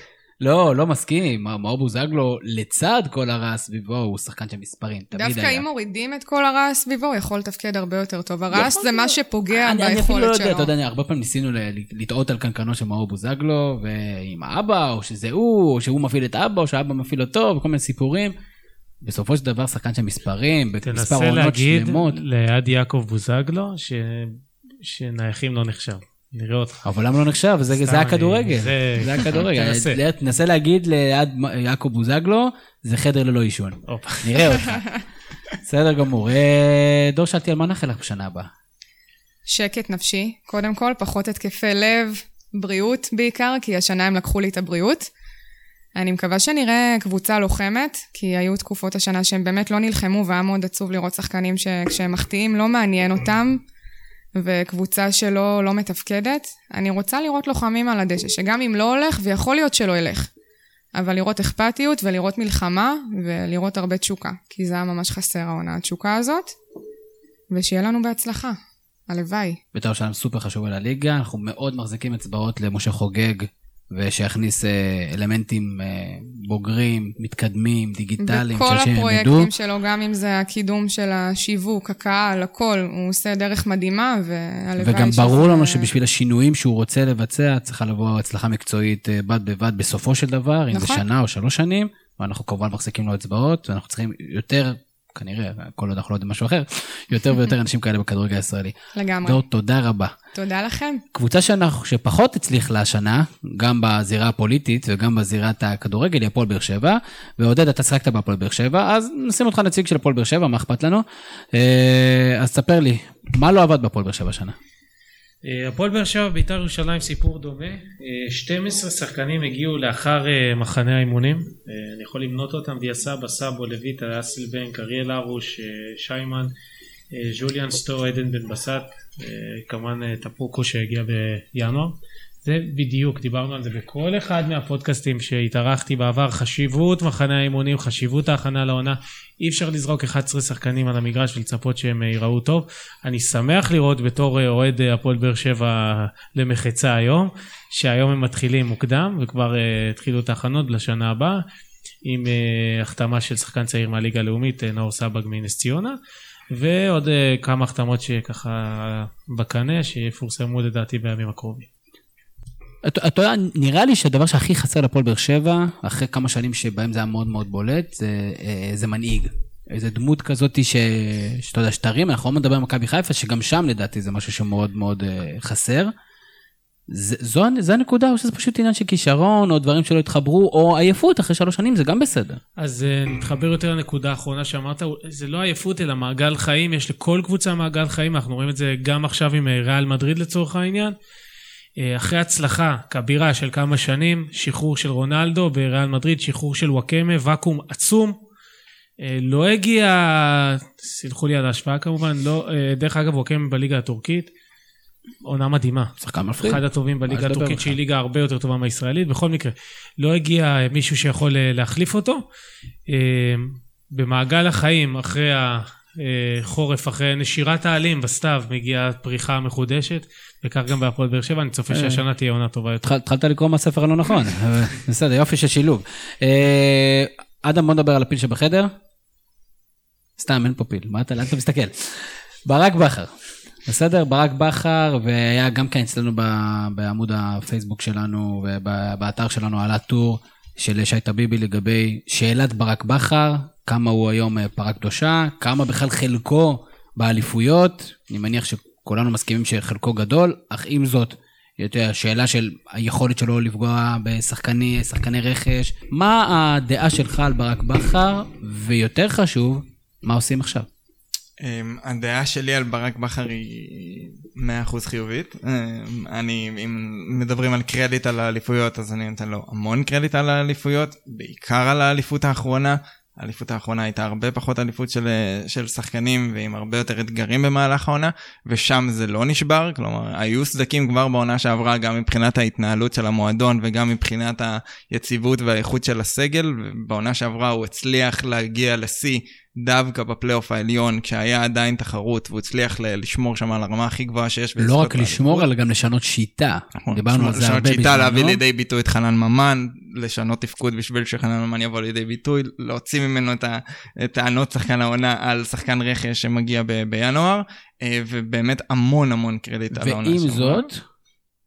[SPEAKER 1] לא, לא מסכים. מאור בוזגלו, לצד כל הרעש סביבו, הוא שחקן של מספרים, תמיד
[SPEAKER 7] דווקא
[SPEAKER 1] היה.
[SPEAKER 7] אם מורידים את כל הרעש סביבו, הוא יכול לתפקד הרבה יותר טוב. הרעש
[SPEAKER 1] יכול
[SPEAKER 7] זה מה. שפוגע
[SPEAKER 1] אני, אני אפילו לא
[SPEAKER 7] ביכולת
[SPEAKER 1] יודע, אתה
[SPEAKER 7] שלו.
[SPEAKER 1] יודע, אני הרבה פעמים ניסינו לטעות על קנקנו של מאור בוזגלו, ועם האבא, או שזה הוא, או שהוא מפעיל את האבא, או שהאבא מפעיל אותו, וכל מיני סיפורים. בסופו של דבר שחקן של מספרים, במספר
[SPEAKER 4] תנסה
[SPEAKER 1] עונות
[SPEAKER 4] להגיד
[SPEAKER 1] שלמות.
[SPEAKER 4] ליד יעקב בוזגלו ש... שנייחים לא נחשב. נראה אותך.
[SPEAKER 1] אבל למה לא נחשב? זה,
[SPEAKER 4] סתם,
[SPEAKER 1] זה הכדורגל.
[SPEAKER 4] זה-
[SPEAKER 1] זה הכדורגל.
[SPEAKER 4] תנסה.
[SPEAKER 1] להגיד ליד יעקב בוזגלו, זה חדר ללא עישון. נראה אותך. בסדר גמור. אה, דור, שאלתי על מה נאחל לך בשנה הבאה.
[SPEAKER 7] שקט נפשי, קודם כל, פחות התקפי לב, בריאות בעיקר, כי השנה הם לקחו לי את הבריאות. אני מקווה שנראה קבוצה לוחמת, כי היו תקופות השנה שהם באמת לא נלחמו, והיה מאוד עצוב לראות שחקנים שכשהם מחטיאים לא מעניין אותם, וקבוצה שלא לא מתפקדת. אני רוצה לראות לוחמים על הדשא, שגם אם לא הולך, ויכול להיות שלא ילך, אבל לראות אכפתיות ולראות מלחמה, ולראות הרבה תשוקה, כי זה היה ממש חסר העונה התשוקה הזאת, ושיהיה לנו בהצלחה. הלוואי.
[SPEAKER 1] בית"ר ירושלים סופר חשוב על הליגה, אנחנו מאוד מחזיקים אצבעות למשה חוגג, ושיכניס אה, אלמנטים אה, בוגרים, מתקדמים, דיגיטליים,
[SPEAKER 7] בכל
[SPEAKER 1] שאנשים ילמדו.
[SPEAKER 7] הפרויקטים שלו, גם אם זה הקידום של השיווק, הקהל, הכל, הוא עושה דרך מדהימה, והלוואי
[SPEAKER 1] וגם
[SPEAKER 7] שזה-
[SPEAKER 1] ברור לנו שבשביל השינויים שהוא רוצה לבצע, צריכה לבוא הצלחה מקצועית אה, בד בבד בסופו של דבר, אם זה
[SPEAKER 7] נכון.
[SPEAKER 1] שנה או שלוש שנים, ואנחנו כמובן מחזיקים לו אצבעות, ואנחנו צריכים יותר, כנראה, כל עוד אנחנו לא יודעים משהו אחר, יותר ויותר אנשים כאלה בכדורגל הישראלי.
[SPEAKER 7] לגמרי.
[SPEAKER 1] דור, תודה רבה.
[SPEAKER 7] תודה לכם.
[SPEAKER 1] קבוצה שאנחנו, שפחות הצליח לה השנה, גם בזירה הפוליטית וגם בזירת הכדורגל, היא הפועל באר שבע. ועודד, אתה שיחקת בהפועל באר שבע, אז נשים אותך נציג של הפועל באר שבע, מה אכפת לנו? אה, אז ספר לי, מה לא עבד בהפועל באר שבע השנה?
[SPEAKER 4] אה, הפועל באר שבע בית"ר ירושלים סיפור דומה. אה, 12 שחקנים הגיעו לאחר אה, מחנה האימונים. אה, אני יכול למנות אותם, דיה סבא, סאבו, לויטה, אסלבנק, אריאל הרוש, אה, שיימן, אה, ז'וליאן סטור, עדן בן בסט, אה, כמובן אה, טפוקו שהגיע בינואר. זה בדיוק, דיברנו על זה בכל אחד מהפודקאסטים שהתארחתי בעבר, חשיבות מחנה האימונים, חשיבות ההכנה לעונה. אי אפשר לזרוק 11 שחקנים על המגרש ולצפות שהם אה, ייראו טוב. אני שמח לראות בתור אה, אוהד אה, הפועל באר שבע למחצה היום, שהיום הם מתחילים מוקדם וכבר אה, התחילו את ההכנות לשנה הבאה, עם אה, החתמה של שחקן צעיר מהליגה הלאומית, אה, נאור סבג מנס ציונה, ועוד אה, כמה החתמות שככה בקנה, שיפורסמו לדעתי בימים הקרובים.
[SPEAKER 1] אתה אתה יודע, נראה לי שהדבר שהכי חסר לפועל באר שבע, אחרי כמה שנים שבהם זה היה מאוד מאוד בולט, זה, אה, זה מנהיג. איזה דמות כזאת ש... שאתה יודע, שתרים, אנחנו לא מדברים על מכבי חיפה, שגם שם לדעתי זה משהו שמאוד מאוד אה, חסר. זה, זו, זו הנקודה, או שזה פשוט עניין של כישרון, או דברים שלא התחברו, או עייפות אחרי שלוש שנים, זה גם בסדר.
[SPEAKER 4] אז אה, נתחבר יותר לנקודה האחרונה שאמרת, זה לא עייפות אלא מעגל חיים, יש לכל קבוצה מעגל חיים, אנחנו רואים את זה גם עכשיו עם ריאל מדריד לצורך העניין. אה, אחרי הצלחה כבירה של כמה שנים, שחרור של רונלדו בריאל מדריד, שחרור של וואקמה, ואקום עצום. אה, לא הגיע, סלחו לי על ההשוואה כמובן, לא, אה, דרך אגב וואקמה בליגה הטורקית, עונה מדהימה.
[SPEAKER 1] שחקן מפחיד.
[SPEAKER 4] אחד הטובים בליגה הטורקית? שהיא ליגה הרבה יותר טובה מהישראלית. בכל מקרה, לא הגיע מישהו שיכול להחליף אותו. במעגל החיים, אחרי החורף, אחרי נשירת העלים בסתיו, מגיעה פריחה מחודשת, וכך גם בהפועל באר שבע, אני צופה
[SPEAKER 1] אה.
[SPEAKER 4] שהשנה תהיה עונה טובה יותר.
[SPEAKER 1] התחל- התחלת לקרוא מהספר הלא נכון, בסדר, יופי של שילוב. אה, אדם, בוא נדבר על הפיל שבחדר. סתם, אין פה פיל, מה אתה, לאן אתה מסתכל? ברק בכר, בסדר? ברק בכר, והיה גם כן אצלנו בעמוד הפייסבוק שלנו ובאתר שלנו עלה טור של שי טביבי לגבי שאלת ברק בכר, כמה הוא היום אה, פרה קדושה, כמה בכלל חלקו באליפויות, אני מניח שכולנו מסכימים שחלקו גדול, אך עם זאת, אתה יודע, שאלה של היכולת שלו לפגוע בשחקני שחקני רכש, מה הדעה שלך על ברק בכר, ויותר חשוב, מה עושים עכשיו?
[SPEAKER 5] אמ, הדעה שלי על ברק בכר היא 100% חיובית. אמ, אני, אם מדברים על קרדיט על האליפויות, אז אני נותן לו המון קרדיט על האליפויות, בעיקר על האליפות האחרונה. האליפות האחרונה הייתה הרבה פחות אליפות של, של שחקנים ועם הרבה יותר אתגרים במהלך העונה, ושם זה לא נשבר, כלומר, היו סדקים כבר בעונה שעברה גם מבחינת ההתנהלות של המועדון וגם מבחינת היציבות והאיכות של הסגל, ובעונה שעברה הוא הצליח להגיע לשיא דווקא בפלייאוף העליון, כשהיה עדיין תחרות, והוא הצליח לשמור שם על הרמה הכי גבוהה שיש.
[SPEAKER 1] לא רק לשמור,
[SPEAKER 5] באליפות.
[SPEAKER 1] אלא גם לשנות שיטה.
[SPEAKER 5] נכון,
[SPEAKER 1] דיברנו על זה
[SPEAKER 5] לשנות
[SPEAKER 1] הרבה
[SPEAKER 5] שיטה, להביא
[SPEAKER 1] בזמנו.
[SPEAKER 5] לידי ביטוי את חנן ממן, לשנות תפקוד בשביל שחנן ממן יבוא לידי ביטוי, להוציא ממנו את ה- את טענות שחקן העונה על שחקן רכש שמגיע ב- בינואר, אה, ובאמת המון המון קרדיט על העונה
[SPEAKER 1] ועם. זאת,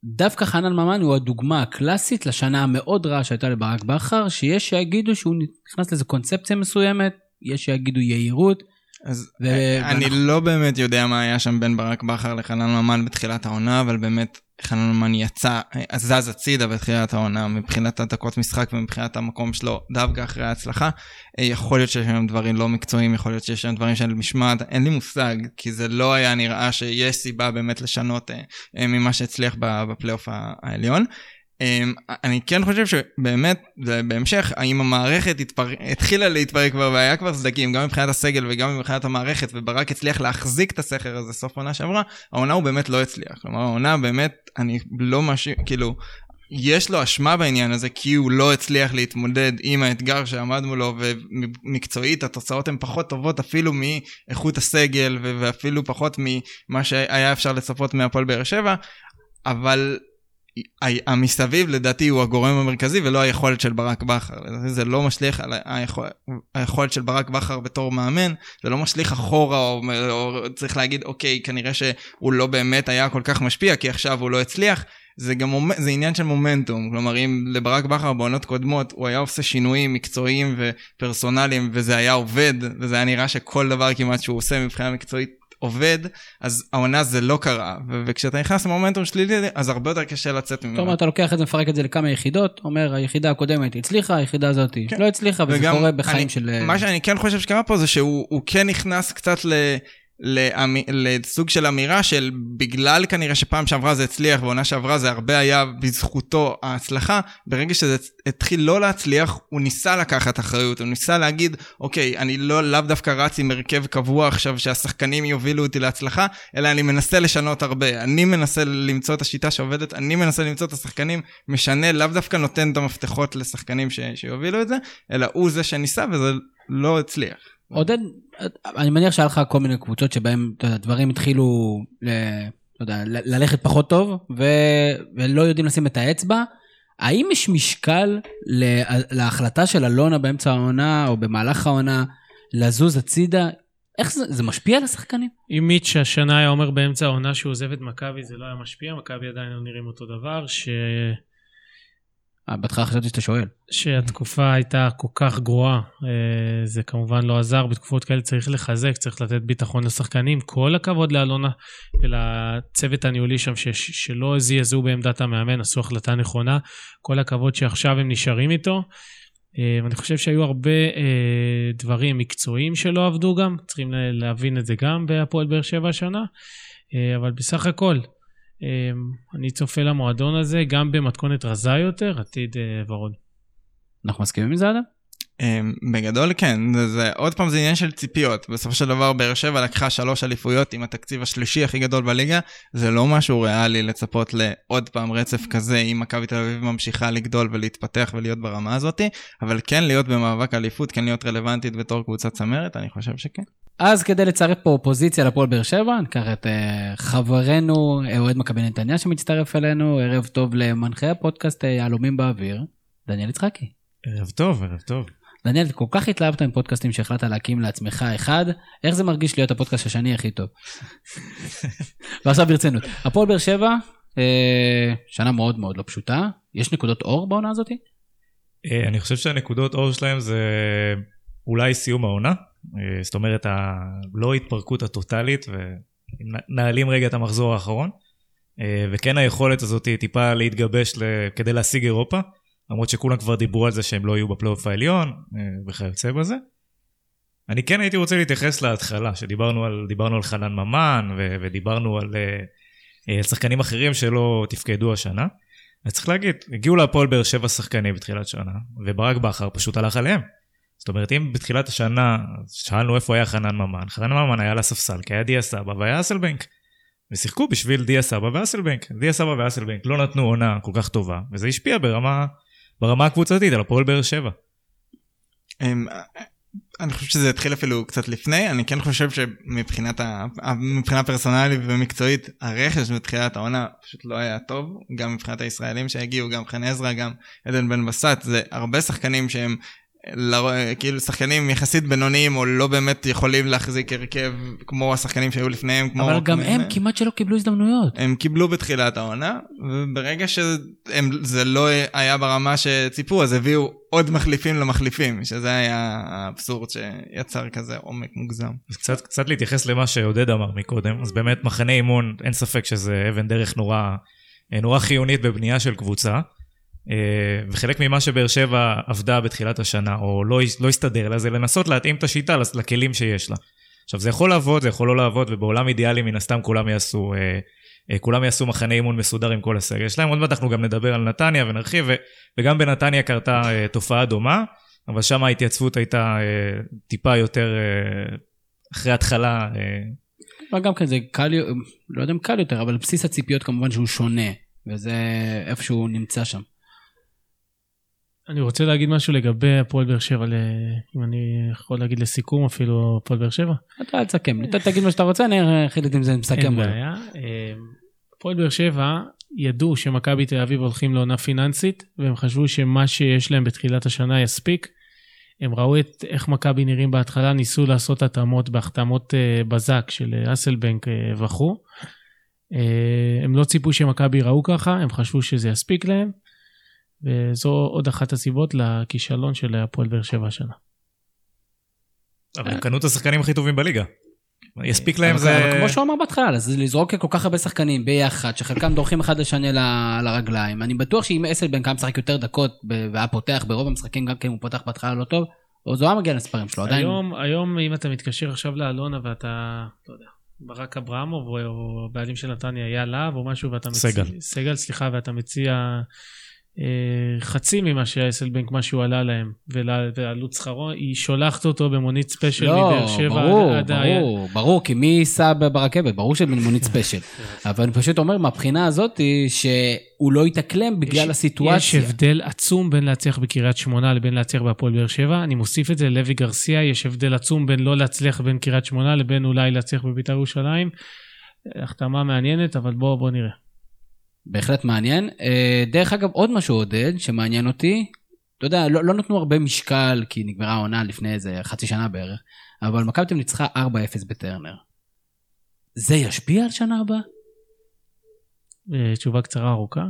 [SPEAKER 1] דווקא חנן ממן הוא הדוגמה הקלאסית לשנה המאוד רעה שהייתה לברק בכר, שיש שיגידו שהוא נכנס לאיזו קונספציה מסוימת, יש שיגידו יהירות.
[SPEAKER 5] אז
[SPEAKER 1] ו-
[SPEAKER 5] אה, אני
[SPEAKER 1] ואנחנו-
[SPEAKER 5] לא באמת יודע מה היה שם בין ברק בכר לחנן ממן בתחילת העונה, אבל באמת חנן ממן יצא, אה, זז הצידה בתחילת העונה מבחינת הדקות משחק ומבחינת המקום שלו דווקא אחרי ההצלחה. אה, יכול להיות שיש שם דברים לא מקצועיים, יכול להיות שיש שם דברים של משמעת, אין לי מושג, כי זה לא היה נראה שיש סיבה באמת לשנות ממה שהצליח בפלייאוף העליון. Um, אני כן חושב שבאמת, בהמשך, האם המערכת התפר... התחילה להתפרק כבר והיה כבר סדקים, גם מבחינת הסגל וגם מבחינת המערכת, וברק הצליח להחזיק את הסכר הזה סוף עונה שעברה, העונה הוא באמת לא הצליח. כלומר, העונה באמת, אני לא משאיר, כאילו, יש לו אשמה בעניין הזה, כי הוא לא הצליח להתמודד עם האתגר שעמד מולו, ומקצועית התוצאות הן פחות טובות אפילו מאיכות הסגל, ואפילו פחות ממה שהיה אפשר לצפות מהפועל באר שבע, אבל המסביב לדעתי הוא הגורם המרכזי ולא היכולת של ברק בכר. זה לא משליך על היכול, היכולת של ברק בכר בתור מאמן, זה לא משליך אחורה או, או צריך להגיד אוקיי כנראה שהוא לא באמת היה כל כך משפיע כי עכשיו הוא לא הצליח. זה גם זה עניין של מומנטום, כלומר אם לברק בכר בעונות קודמות הוא היה עושה שינויים מקצועיים ופרסונליים וזה היה עובד וזה היה נראה שכל דבר כמעט שהוא עושה מבחינה מקצועית עובד, אז העונה זה לא קרה, וכשאתה נכנס למומנטום שלילי, אז הרבה יותר קשה לצאת ממנו.
[SPEAKER 1] זאת אומרת, אתה לוקח את זה, מפרק את זה לכמה יחידות, אומר, היחידה הקודמת הצליחה, היחידה הזאת
[SPEAKER 5] כן.
[SPEAKER 1] לא הצליחה, וזה קורה בחיים
[SPEAKER 5] אני-
[SPEAKER 1] של...
[SPEAKER 5] מה שאני כן חושב שקרה פה זה שהוא הוא כן נכנס קצת ל... לאמי- לסוג של אמירה של בגלל כנראה שפעם שעברה זה הצליח ועונה שעברה זה הרבה היה בזכותו ההצלחה, ברגע שזה התחיל לא להצליח הוא ניסה לקחת אחריות, הוא ניסה להגיד אוקיי אני לא לאו דווקא רץ עם הרכב קבוע עכשיו שהשחקנים יובילו אותי להצלחה, אלא אני מנסה לשנות הרבה, אני מנסה למצוא את השיטה שעובדת, אני מנסה למצוא את השחקנים, משנה, לאו דווקא נותן את המפתחות לשחקנים ש... שיובילו את זה, אלא הוא זה שניסה וזה לא הצליח.
[SPEAKER 1] עודד, אני מניח שהיה לך כל מיני קבוצות שבהם אתה יודע, דברים התחילו ל, לא יודע, ל- ללכת פחות טוב ו, ולא יודעים לשים את האצבע. האם יש משקל ל, להחלטה של אלונה באמצע העונה או במהלך העונה לזוז הצידה? איך זה, זה משפיע על השחקנים?
[SPEAKER 4] אם מיץ' השנה היה אומר באמצע העונה שהוא עוזב את מכבי זה לא היה משפיע, מכבי עדיין לא נראים אותו דבר, ש...
[SPEAKER 1] אה, בהתחלה חשבתי שאתה שואל.
[SPEAKER 4] שהתקופה הייתה כל כך גרועה, אה, זה כמובן לא עזר, בתקופות כאלה צריך לחזק, צריך לתת ביטחון לשחקנים, כל הכבוד לאלונה ולצוות הניהולי שם ש- שלא זעזעו בעמדת המאמן, עשו החלטה נכונה, כל הכבוד שעכשיו הם נשארים איתו. אה, ואני חושב שהיו הרבה דברים מקצועיים שלא עבדו גם, צריכים להבין את זה גם בהפועל באר שבע השנה, אבל בסך הכל, אני צופה למועדון הזה גם במתכונת רזה יותר, עתיד אה, ורוד.
[SPEAKER 1] אנחנו מסכימים עם זה אדם?
[SPEAKER 5] אמ, בגדול כן, זה, זה עוד פעם זה עניין של ציפיות. בסופו של דבר באר שבע לקחה שלוש אליפויות עם התקציב השלישי הכי גדול בליגה, זה לא משהו ריאלי לצפות לעוד פעם רצף כזה אם מכבי תל אביב ממשיכה לגדול ולהתפתח ולהיות ברמה הזאת, אבל כן להיות במאבק אליפות, כן להיות רלוונטית בתור קבוצת צמרת, אני חושב שכן.
[SPEAKER 1] אז כדי לצרף פה אופוזיציה לפועל באר שבע, ניקח את uh, חברנו אה, אוהד מכבי נתניה שמצטרף אלינו, ערב טוב למנחה הפודקאסט אה, יהלומים באוויר, דניאל יצחקי.
[SPEAKER 8] ערב טוב, ערב טוב.
[SPEAKER 1] דניאל, כל כך התלהבת עם פודקאסטים שהחלטת להקים לעצמך אחד, איך זה מרגיש להיות הפודקאסט השני הכי טוב? ועכשיו ברצינות, הפועל באר שבע, אה, שנה מאוד מאוד לא פשוטה, יש נקודות אור בעונה הזאת?
[SPEAKER 8] אה, אני חושב שהנקודות אור שלהם זה אולי סיום העונה. אה, זאת אומרת, הלא התפרקות הטוטאלית, ונעלים רגע את המחזור האחרון. וכן היכולת הזאת טיפה להתגבש כדי להשיג אירופה, למרות שכולם כבר דיברו על זה שהם לא יהיו בפלייאוף העליון אה, וכיוצא בזה. אני כן הייתי רוצה להתייחס להתחלה, שדיברנו על, על חנן ממן ו- ודיברנו על אה, אה, שחקנים אחרים שלא תפקדו השנה. אז צריך להגיד, הגיעו להפועל באר שבע שחקנים בתחילת שנה, וברק בכר פשוט הלך עליהם. זאת אומרת, אם בתחילת השנה שאלנו איפה היה חנן ממן, חנן ממן היה על הספסל, כי היה דיה סבא והיה אסלבנק. ושיחקו בשביל דיה סבא ואסלבנק. דיה סבא ואסלבנק לא נתנו עונה כל כך טובה, וזה השפיע ברמה, ברמה הקבוצתית על הפועל באר שבע.
[SPEAKER 5] אמ, אני חושב שזה התחיל אפילו קצת לפני, אני כן חושב שמבחינת ה... מבחינה פרסונלית ומקצועית, הרכש בתחילת העונה פשוט לא היה טוב, גם מבחינת הישראלים שהגיעו, גם חן עזרא, גם עדן בן בסט, זה הרבה שחקנים שהם כאילו שחקנים יחסית בינוניים או לא באמת יכולים להחזיק הרכב כמו השחקנים שהיו לפניהם, כמו...
[SPEAKER 1] אבל גם הם כמעט שלא קיבלו הזדמנויות.
[SPEAKER 5] הם קיבלו בתחילת העונה, וברגע שזה לא היה ברמה שציפו, אז הביאו עוד מחליפים למחליפים, שזה היה האבסורד שיצר כזה עומק מוגזם.
[SPEAKER 8] אז קצת, קצת להתייחס למה שעודד אמר מקודם, אז באמת מחנה אימון, אין ספק שזה אבן דרך נורא, נורא חיונית בבנייה של קבוצה. אה, וחלק ממה שבאר שבע עבדה בתחילת השנה, או לא, לא הסתדר לה, זה לנסות להתאים את השיטה לכלים שיש לה. עכשיו, זה יכול לעבוד, זה יכול לא לעבוד, ובעולם אידיאלי מן הסתם כולם יעשו, אה, אה, כולם יעשו מחנה אימון מסודר עם כל הסגל שלהם. עוד מעט אנחנו גם נדבר על נתניה ונרחיב, וגם בנתניה קרתה תופעה דומה, אבל שם ההתייצבות הייתה טיפה יותר אחרי התחלה.
[SPEAKER 1] אבל גם כן זה קל, לא יודע אם קל יותר, אבל בסיס הציפיות כמובן שהוא שונה, וזה איפה שהוא נמצא שם.
[SPEAKER 4] אני רוצה להגיד משהו לגבי הפועל באר שבע, אם אני יכול להגיד לסיכום אפילו הפועל באר שבע.
[SPEAKER 1] אתה אל תסכם, אתה תגיד מה שאתה רוצה, אני אחליט אם זה מסכם
[SPEAKER 4] אין
[SPEAKER 1] לא.
[SPEAKER 4] בעיה. אה, הפועל באר שבע ידעו שמכבי תל אביב הולכים לעונה פיננסית, והם חשבו שמה שיש להם בתחילת השנה יספיק. הם ראו את איך מכבי נראים בהתחלה, ניסו לעשות התאמות בהחתמות אה, בזק של אה, אסלבנק וכו'. הם לא ציפו שמכבי יראו ככה, הם חשבו שזה יספיק להם, וזו עוד אחת הסיבות לכישלון של הפועל באר שבע השנה.
[SPEAKER 8] אבל הם קנו את השחקנים הכי טובים בליגה. יספיק להם זה...
[SPEAKER 1] כמו שהוא אמר בהתחלה, אז לזרוק כל כך הרבה שחקנים ביחד, שחלקם דורכים אחד לשני ל- לרגליים, אני בטוח שאם אסלבנק היה משחק יותר דקות והיה פותח ברוב המשחקים, גם כן הוא פותח בהתחלה לא טוב, אז הוא היה מגיע למספרים שלו, עדיין.
[SPEAKER 4] היום, היום אם אתה מתקשר עכשיו לאלונה ואתה, לא יודע, ברק אברמוב או הבעלים של נתניה, אייל להב או משהו ואתה מציע...
[SPEAKER 8] סגל.
[SPEAKER 4] סגל, סליחה, ואתה מציע חצי ממה שהאסלבנק, מה שהוא עלה להם, ועלות שכרו, היא שולחת אותו במונית ספיישל,
[SPEAKER 1] לא,
[SPEAKER 4] מבאר שבע
[SPEAKER 1] ברור,
[SPEAKER 4] עד ה...
[SPEAKER 1] ברור, ברור, כי מי ייסע ברכבת? ברור שבמונית ספיישל. אבל אני פשוט אומר, מהבחינה הזאת, שהוא לא יתאקלם בגלל
[SPEAKER 4] יש
[SPEAKER 1] הסיטואציה.
[SPEAKER 4] הבדל עצום בין להצליח בקריית שמונה לבין להצליח בהפועל באר שבע. אני מוסיף את זה ללוי גרסיה, יש הבדל עצום בין לא להצליח בין קריית שמונה לבין אולי להצליח בבית"ר ירושלים. החתמה מעניינת, אבל בואו בוא נראה.
[SPEAKER 1] בהחלט מעניין. אה, דרך אגב, עוד משהו עודד, שמעניין אותי, אתה יודע, לא, לא נתנו הרבה משקל, כי נגמרה העונה לפני איזה חצי שנה בערך, אבל מכבי תל ניצחה 4-0 בטרנר. זה ישפיע על שנה הבאה?
[SPEAKER 4] אה, תשובה קצרה ארוכה?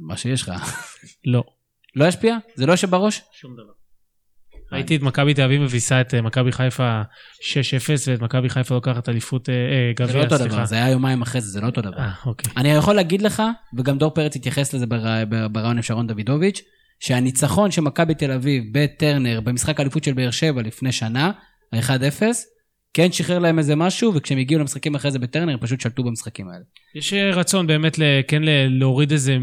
[SPEAKER 1] מה שיש לך.
[SPEAKER 4] לא.
[SPEAKER 1] לא ישפיע? זה לא יושב בראש?
[SPEAKER 4] שום דבר. ראיתי את מכבי תל אביב מביסה את אה, מכבי חיפה 6-0 ואת מכבי חיפה לוקחת אליפות אה, אה,
[SPEAKER 1] זה לא
[SPEAKER 4] גביע,
[SPEAKER 1] אותו
[SPEAKER 4] סליחה.
[SPEAKER 1] דבר, זה היה יומיים אחרי זה, זה לא אותו דבר.
[SPEAKER 4] אוקיי.
[SPEAKER 1] אני יכול להגיד לך, וגם דור פרץ התייחס לזה בר- בר- ברעיון עם שרון דוידוביץ', שהניצחון של מכבי תל אביב בטרנר במשחק האליפות של באר שבע לפני שנה, ה-1-0, כן שחרר להם איזה משהו, וכשהם הגיעו למשחקים אחרי זה בטרנר, הם פשוט שלטו במשחקים האלה.
[SPEAKER 4] יש רצון באמת כן להוריד איזה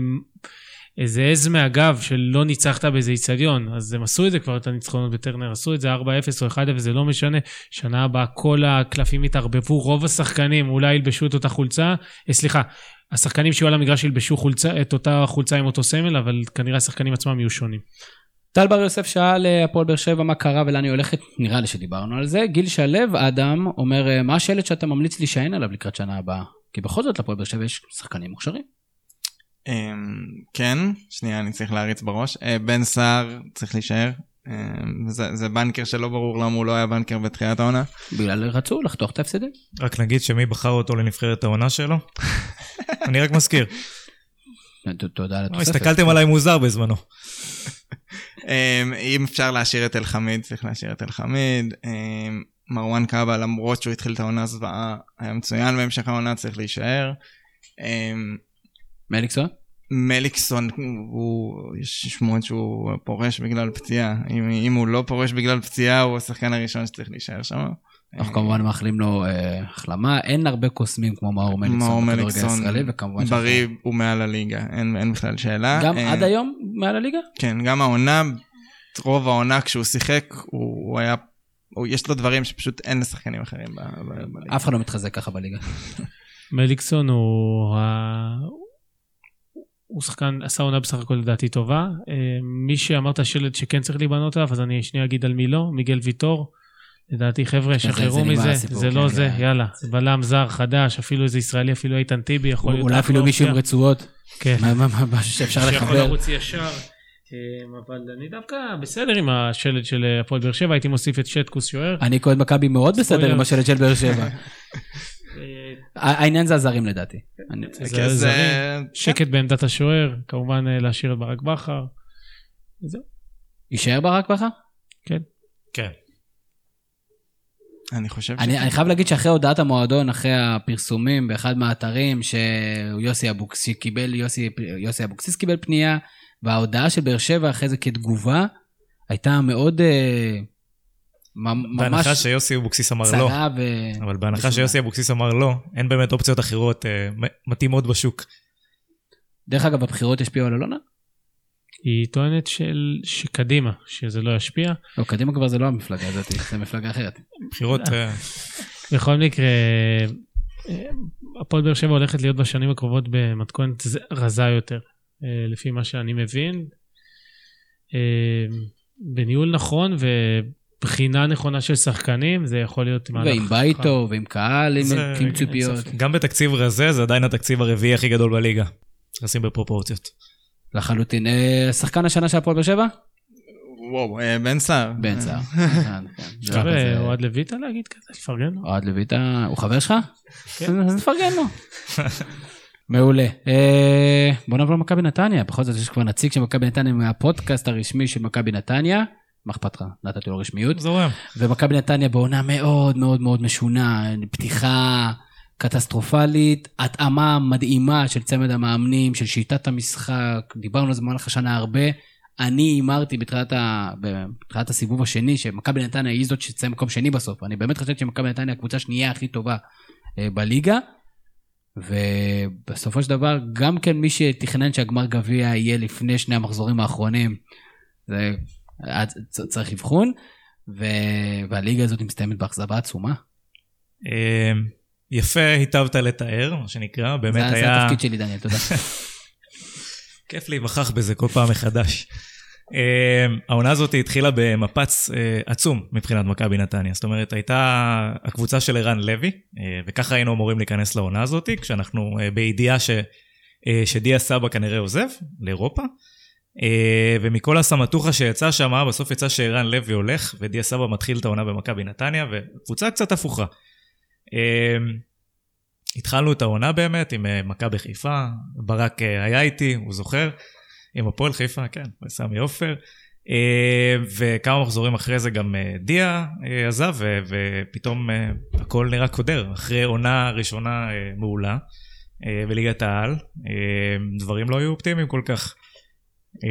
[SPEAKER 4] איזה עז מהגב של לא ניצחת באיזה איצטדיון, אז הם עשו את זה כבר, את הניצחונות בטרנר, עשו את זה 4-0 או 1-0, זה לא משנה. שנה הבאה כל הקלפים יתערבבו, רוב השחקנים אולי ילבשו את אותה חולצה, אה, סליחה, השחקנים שיהיו על המגרש ילבשו חולצה, את אותה חולצה עם אותו סמל, אבל כנראה השחקנים עצמם יהיו שונים.
[SPEAKER 1] טל בר יוסף שאל אה, הפועל באר שבע מה קרה ולאן היא הולכת, נראה לי שדיברנו על זה. גיל שלו, אדם, אומר, אה, מה השלט שאתה ממליץ להישען עליו לקראת שנה הבאה? כי בכל זאת לפועל באר שבע יש שחקנים מוכשרים.
[SPEAKER 5] אמ, כן, שנייה, אני צריך להריץ בראש. אה, בן סער צריך להישאר. אמ, זה, זה בנקר שלא ברור למה הוא לא היה בנקר בתחילת העונה.
[SPEAKER 1] בגלל רצו לחתוך את ההפסדים.
[SPEAKER 8] רק נגיד שמי בחר אותו לנבחרת העונה שלו? אני רק מזכיר.
[SPEAKER 1] ת- תודה על
[SPEAKER 8] לא,
[SPEAKER 1] התוספת.
[SPEAKER 8] הסתכלתם עליי מוזר בזמנו.
[SPEAKER 5] אמ, אם אפשר להשאיר את אלחמיד, צריך להשאיר את אלחמיד. מרואן קאבה, למרות שהוא התחיל את העונה זוועה, היה מצוין בהמשך העונה, צריך להישאר.
[SPEAKER 1] מליקסון?
[SPEAKER 5] מליקסון, הוא, יש שמועות שהוא פורש בגלל פציעה. אם, אם הוא לא פורש בגלל פציעה, הוא השחקן הראשון שצריך להישאר שם.
[SPEAKER 1] אנחנו כמובן מאחלים לו אה, החלמה. אין הרבה קוסמים כמו מאור
[SPEAKER 5] מאור
[SPEAKER 1] מליקסון בכדורגל
[SPEAKER 5] מליקסון, בריא, הוא מעל הליגה, אין, אין בכלל שאלה.
[SPEAKER 1] גם
[SPEAKER 5] אה,
[SPEAKER 1] עד היום מעל הליגה?
[SPEAKER 5] כן, גם העונה, רוב העונה כשהוא שיחק, הוא, הוא היה, הוא, יש לו דברים שפשוט אין לשחקנים אחרים ב- ב- בליגה.
[SPEAKER 1] אף אחד לא מתחזק ככה בליגה.
[SPEAKER 4] מליקסון הוא, ה... הוא שחקן, עשה עונה בסך הכל לדעתי טובה. אה, מי שאמרת שלד שכן צריך להיבנות עליו, אז אני שנייה אגיד על מי לא, מיגל ויטור. לדעתי, חבר'ה,
[SPEAKER 1] זה
[SPEAKER 4] שחררו מזה,
[SPEAKER 1] הסיפור,
[SPEAKER 4] זה
[SPEAKER 1] כן,
[SPEAKER 4] לא זה,
[SPEAKER 1] כן.
[SPEAKER 4] יאללה. בלם זר חדש, אפילו איזה ישראלי, אפילו איתן טיבי, יכול להיות...
[SPEAKER 1] אולי אפילו מישהו עם. רצועות,
[SPEAKER 4] כן.
[SPEAKER 1] מה- מה- מה- משהו שאפשר
[SPEAKER 4] שיכול
[SPEAKER 1] לחבר.
[SPEAKER 4] לרוץ ישר. אה, אבל אני דווקא בסדר עם השלד של אה, הפועל באר שבע, הייתי מוסיף את שטקוס שוער.
[SPEAKER 1] אני כהן מכבי מאוד בסדר. עם השלט של באר שבע.
[SPEAKER 4] אה,
[SPEAKER 1] העניין זה הזרים לדעתי. אני-
[SPEAKER 4] זה
[SPEAKER 5] כן,
[SPEAKER 4] זרים.
[SPEAKER 5] זה-
[SPEAKER 4] שקט בעמדת השוער, כמובן אה, להשאיר את ברק בכר.
[SPEAKER 1] יישאר ברק בכר?
[SPEAKER 8] כן.
[SPEAKER 5] אני חושב
[SPEAKER 1] אני, אני חייב להגיד שאחרי הודעת המועדון, אחרי הפרסומים באחד מהאתרים, שיוסי אבוקסיס קיבל, יוסי, יוסי אבוקסיס קיבל פנייה, וההודעה של באר שבע אחרי זה כתגובה, הייתה מאוד, אה, מ- ממש
[SPEAKER 8] בהנחה שיוסי אבוקסיס אמר לא,
[SPEAKER 1] ו...
[SPEAKER 8] אבל בהנחה. שיוסי אבוקסיס אמר לא, אין באמת אופציות אחרות אה, מתאימות בשוק.
[SPEAKER 1] דרך אגב, הבחירות השפיעו על אלונה?
[SPEAKER 4] היא טוענת של, שקדימה, שזה לא ישפיע.
[SPEAKER 1] לא, קדימה כבר זה לא המפלגה הזאת, זה מפלגה אחרת.
[SPEAKER 8] בחירות, אה,
[SPEAKER 4] בכל מקרה, אה, הפועל באר שבע הולכת להיות בשנים הקרובות במתכונת רזה יותר, אה, לפי מה שאני מבין. בניהול נכון ובחינה נכונה של שחקנים, זה יכול להיות מהלך...
[SPEAKER 1] ועם בית טוב, ועם קהל, עם-
[SPEAKER 8] זה-
[SPEAKER 1] עם ציפיות.
[SPEAKER 8] גם בתקציב רזה זה עדיין התקציב הרביעי הכי גדול בליגה. לשים בפרופורציות.
[SPEAKER 1] לחלוטין. אה, שחקן השנה של הפועל באר שבע?
[SPEAKER 5] וואו, אה, בן סער.
[SPEAKER 1] בן סער. כן. זה
[SPEAKER 4] אפשר
[SPEAKER 1] כזה-
[SPEAKER 4] אה, אוהד לויטה להגיד כזה, לפרגן לו?
[SPEAKER 1] אוהד לויטה, הוא חבר שלך?
[SPEAKER 4] כן.
[SPEAKER 1] אז נפרגן לו. מעולה. בוא נעבור למכבי נתניה, בכל זאת יש כבר נציג של מכבי נתניה מהפודקאסט הרשמי של מכבי נתניה. מה אכפת לך? נתתי לו רשמיות.
[SPEAKER 8] זורם.
[SPEAKER 1] ומכבי נתניה בעונה מאוד מאוד מאוד משונה, פתיחה קטסטרופלית, התאמה מדהימה של צמד המאמנים, של שיטת המשחק, דיברנו על זה במהלך השנה הרבה. אני הימרתי בתחילת, ה... בתחילת הסיבוב השני שמכבי נתניה היא זאת שתצא מקום שני בסוף. אני באמת חושבת שמכבי נתניה הקבוצה השנייה הכי טובה אה, בליגה. ובסופו של דבר, גם כן מי שתכנן שהגמר גביע יהיה לפני שני המחזורים האחרונים, זה צריך אבחון. והליגה הזאת מסתיימת באכזבה עצומה.
[SPEAKER 8] אה, יפה היטבת לתאר, מה שנקרא, באמת
[SPEAKER 1] זה, זה
[SPEAKER 8] היה...
[SPEAKER 1] התפקיד שלי, דניאל, תודה.
[SPEAKER 8] כיף להיווכח בזה כל פעם מחדש. Uh, העונה הזאת התחילה במפץ uh, עצום מבחינת מכבי נתניה. זאת אומרת, הייתה הקבוצה של ערן לוי, uh, וככה היינו אמורים להיכנס לעונה הזאת, כשאנחנו uh, בידיעה ש, שדיה סבא כנראה עוזב לאירופה. Uh, ומכל הסמטוחה שיצא שם, בסוף יצא שערן לוי הולך, ודיה סבא מתחיל את העונה במכבי נתניה, וקבוצה קצת הפוכה. Uh, התחלנו את העונה באמת עם אה, מכבי חיפה, ברק אה, היה איתי, הוא זוכר, עם הפועל חיפה, כן, וסמי עופר. אה, וכמה מחזורים אחרי זה גם אה, דיה אה, עזב, ופתאום אה, הכל נראה קודר. אחרי עונה ראשונה אה, מעולה אה, בליגת העל, אה, דברים לא היו אופטימיים כל כך. אה,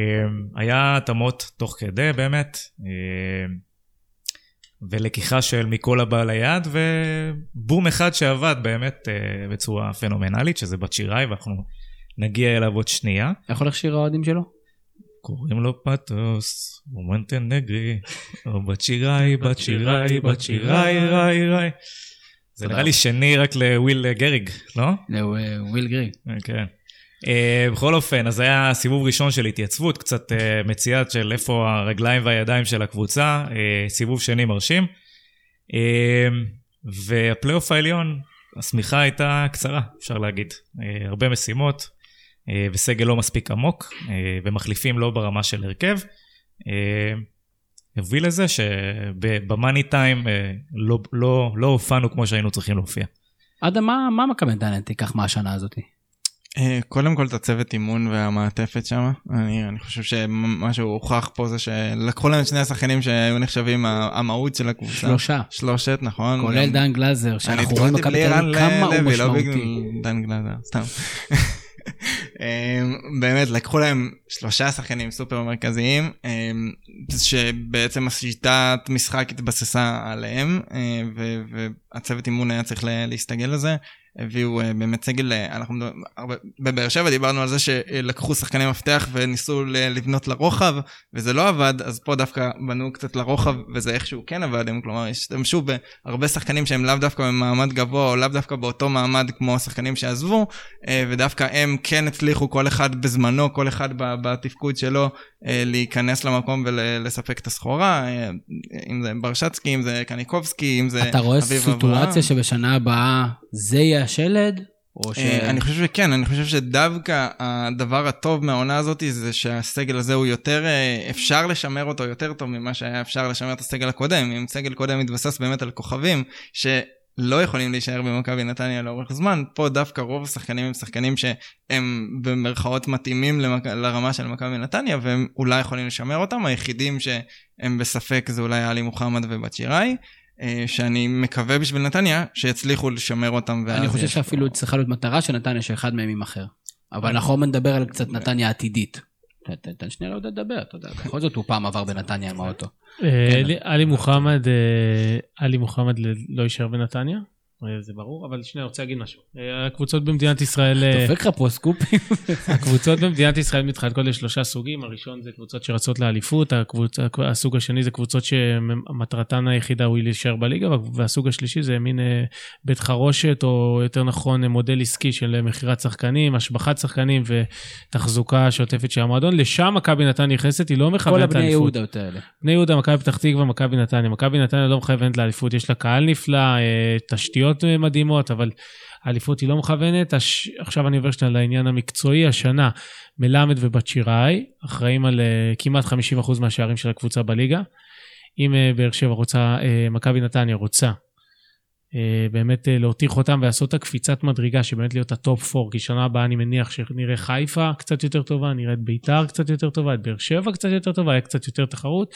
[SPEAKER 8] היה התאמות תוך כדי באמת, אה, ולקיחה של מכל הבא ליד, ובום אחד שעבד באמת אה, בצורה פנומנלית, שזה בת שיראי, ואנחנו נגיע אליו עוד שנייה.
[SPEAKER 1] איך הולך שיר האוהדים שלו?
[SPEAKER 8] קוראים לו פטוס, הוא מונטנגרי, או בת שיראי, בת שיראי, בת שיראי, ראי, ראי. זה נראה לי שני רק לוויל גריג, לא?
[SPEAKER 1] וויל גרי.
[SPEAKER 8] כן. אה, בכל אופן, אז היה סיבוב ראשון של התייצבות, קצת אה, מציאה של איפה הרגליים והידיים של הקבוצה, אה, סיבוב שני מרשים. אה, והפלייאוף העליון, השמיכה הייתה קצרה, אפשר להגיד. אה, הרבה משימות, אה, וסגל לא מספיק עמוק, אה, ומחליפים לא ברמה של הרכב. אה, הביא לזה שבמאני טיים uh, לא, לא, לא הופענו כמו שהיינו צריכים להופיע.
[SPEAKER 1] אדם, מה, מה מכבי נתניה תיקח מהשנה הזאת?
[SPEAKER 5] אה, קודם כל את הצוות אימון והמעטפת שם. אני, אני חושב שמה שהוכח פה זה שלקחו להם את שני השחקנים שהיו נחשבים המהות של הקבוצה.
[SPEAKER 1] שלושה.
[SPEAKER 5] שלושת, נכון.
[SPEAKER 1] כולל
[SPEAKER 5] גם-
[SPEAKER 1] דן גלאזר, שאנחנו רואים אביב כמה הוא
[SPEAKER 5] לא
[SPEAKER 1] משמעותי.
[SPEAKER 5] בגלל דן גלאזר, סתם. אמ, באמת, לקחו להם שלושה שחקנים סופר מרכזיים, אמ, שבעצם השיטת משחק התבססה עליהם, אה, והצוות אימון היה צריך לה- להסתגל לזה. הביאו אה, באמת סגל, אה, אנחנו מדברים בבאר שבע דיברנו על זה שלקחו שחקני מפתח וניסו לבנות לרוחב, וזה לא עבד, אז פה דווקא בנו קצת לרוחב, וזה איכשהו כן עבד, הם כלומר השתמשו בהרבה שחקנים שהם לאו דווקא במעמד גבוה, או לאו דווקא באותו מעמד כמו השחקנים שעזבו, אה, ודווקא הם כן הצליחו כל אחד בזמנו, כל אחד בתפקוד שלו, אה, להיכנס למקום ולספק את הסחורה, אה, אם זה ברשצקי, אם זה קניקובסקי, אם זה
[SPEAKER 1] אתה רואה
[SPEAKER 5] אביב
[SPEAKER 1] סיטואציה
[SPEAKER 5] אברהם.
[SPEAKER 1] שבשנה הבאה זה יהיה השלד? או ש...
[SPEAKER 5] אה, אני חושב שכן, אני חושב שדווקא הדבר הטוב מהעונה הזאת זה שהסגל הזה הוא יותר, אה, אפשר לשמר אותו יותר טוב ממה שהיה אפשר לשמר את הסגל הקודם. אם סגל קודם מתבסס באמת על כוכבים, שלא יכולים להישאר במכבי נתניה לאורך זמן, פה דווקא רוב השחקנים הם שחקנים שהם במרכאות מתאימים למק... לרמה של מכבי נתניה, והם אולי יכולים לשמר אותם. היחידים שהם בספק זה אולי עלי מוחמד ובת שיראי. אה, שאני מקווה בשביל נתניה שיצליחו לשמר אותם.
[SPEAKER 1] אני חושב שאפילו
[SPEAKER 5] פה-
[SPEAKER 1] צריכה להיות מטרה של נתניה שאחד מהם יימכר. אבל אנחנו עוד נדבר על קצת נתניה עתידית. ת- ת- תן שנייה לעודד לדבר, אתה יודע, בכל זאת הוא פעם עבר בנתניה עם האוטו.
[SPEAKER 4] אה,
[SPEAKER 1] כן.
[SPEAKER 4] עלי- עלי מוחמד, אה, עלי מוחמד לא יישאר בנתניה, זה ברור, אבל שנייה, אני רוצה להגיד משהו. אה, הקבוצות במדינת ישראל... אה,
[SPEAKER 1] דופק לך פה סקופים.
[SPEAKER 4] הקבוצות במדינת ישראל מתחלקות לשלושה סוגים, הראשון זה קבוצות שרצות לאליפות, הקבוצה, הסוג השני זה קבוצות שמטרתן היחידה הוא להישאר בליגה, והסוג השלישי זה מין אה, בית חרושת, או יותר נכון אה, מודל עסקי של אה, מכירת שחקנים, השבחת שחקנים ותחזוקה שוטפת של המועדון. לשם מכבי נתניה נכנסת, היא לא
[SPEAKER 1] כל
[SPEAKER 4] מכוונת
[SPEAKER 1] הבני
[SPEAKER 4] לאליפות.
[SPEAKER 1] יהודות האלה.
[SPEAKER 4] בני יהודה, מכבי פתח תקווה, מכבי נתניה. מכבי נתניה לא מכוונת לאליפות, יש לה קהל נפלא, אה, תשתיות אה, מדהימות, אבל האליפות היא לא מכוונת. הש... עכשיו אני עובר שנייה לעניין המקצועי. השנה מלמד ובת שיראי אחראים על אה, כמעט 50% מהשערים של הקבוצה בליגה. אם אה, באר שבע רוצה, מכבי נתניה רוצה באמת להותיר חותם ולעשות את הקפיצת מדרגה, שבאמת להיות הטופ 4, כי שנה הבאה אני מניח שנראה חיפה קצת יותר טובה, נראה את ביתר קצת יותר טובה, את באר שבע קצת יותר טובה, היה קצת יותר תחרות.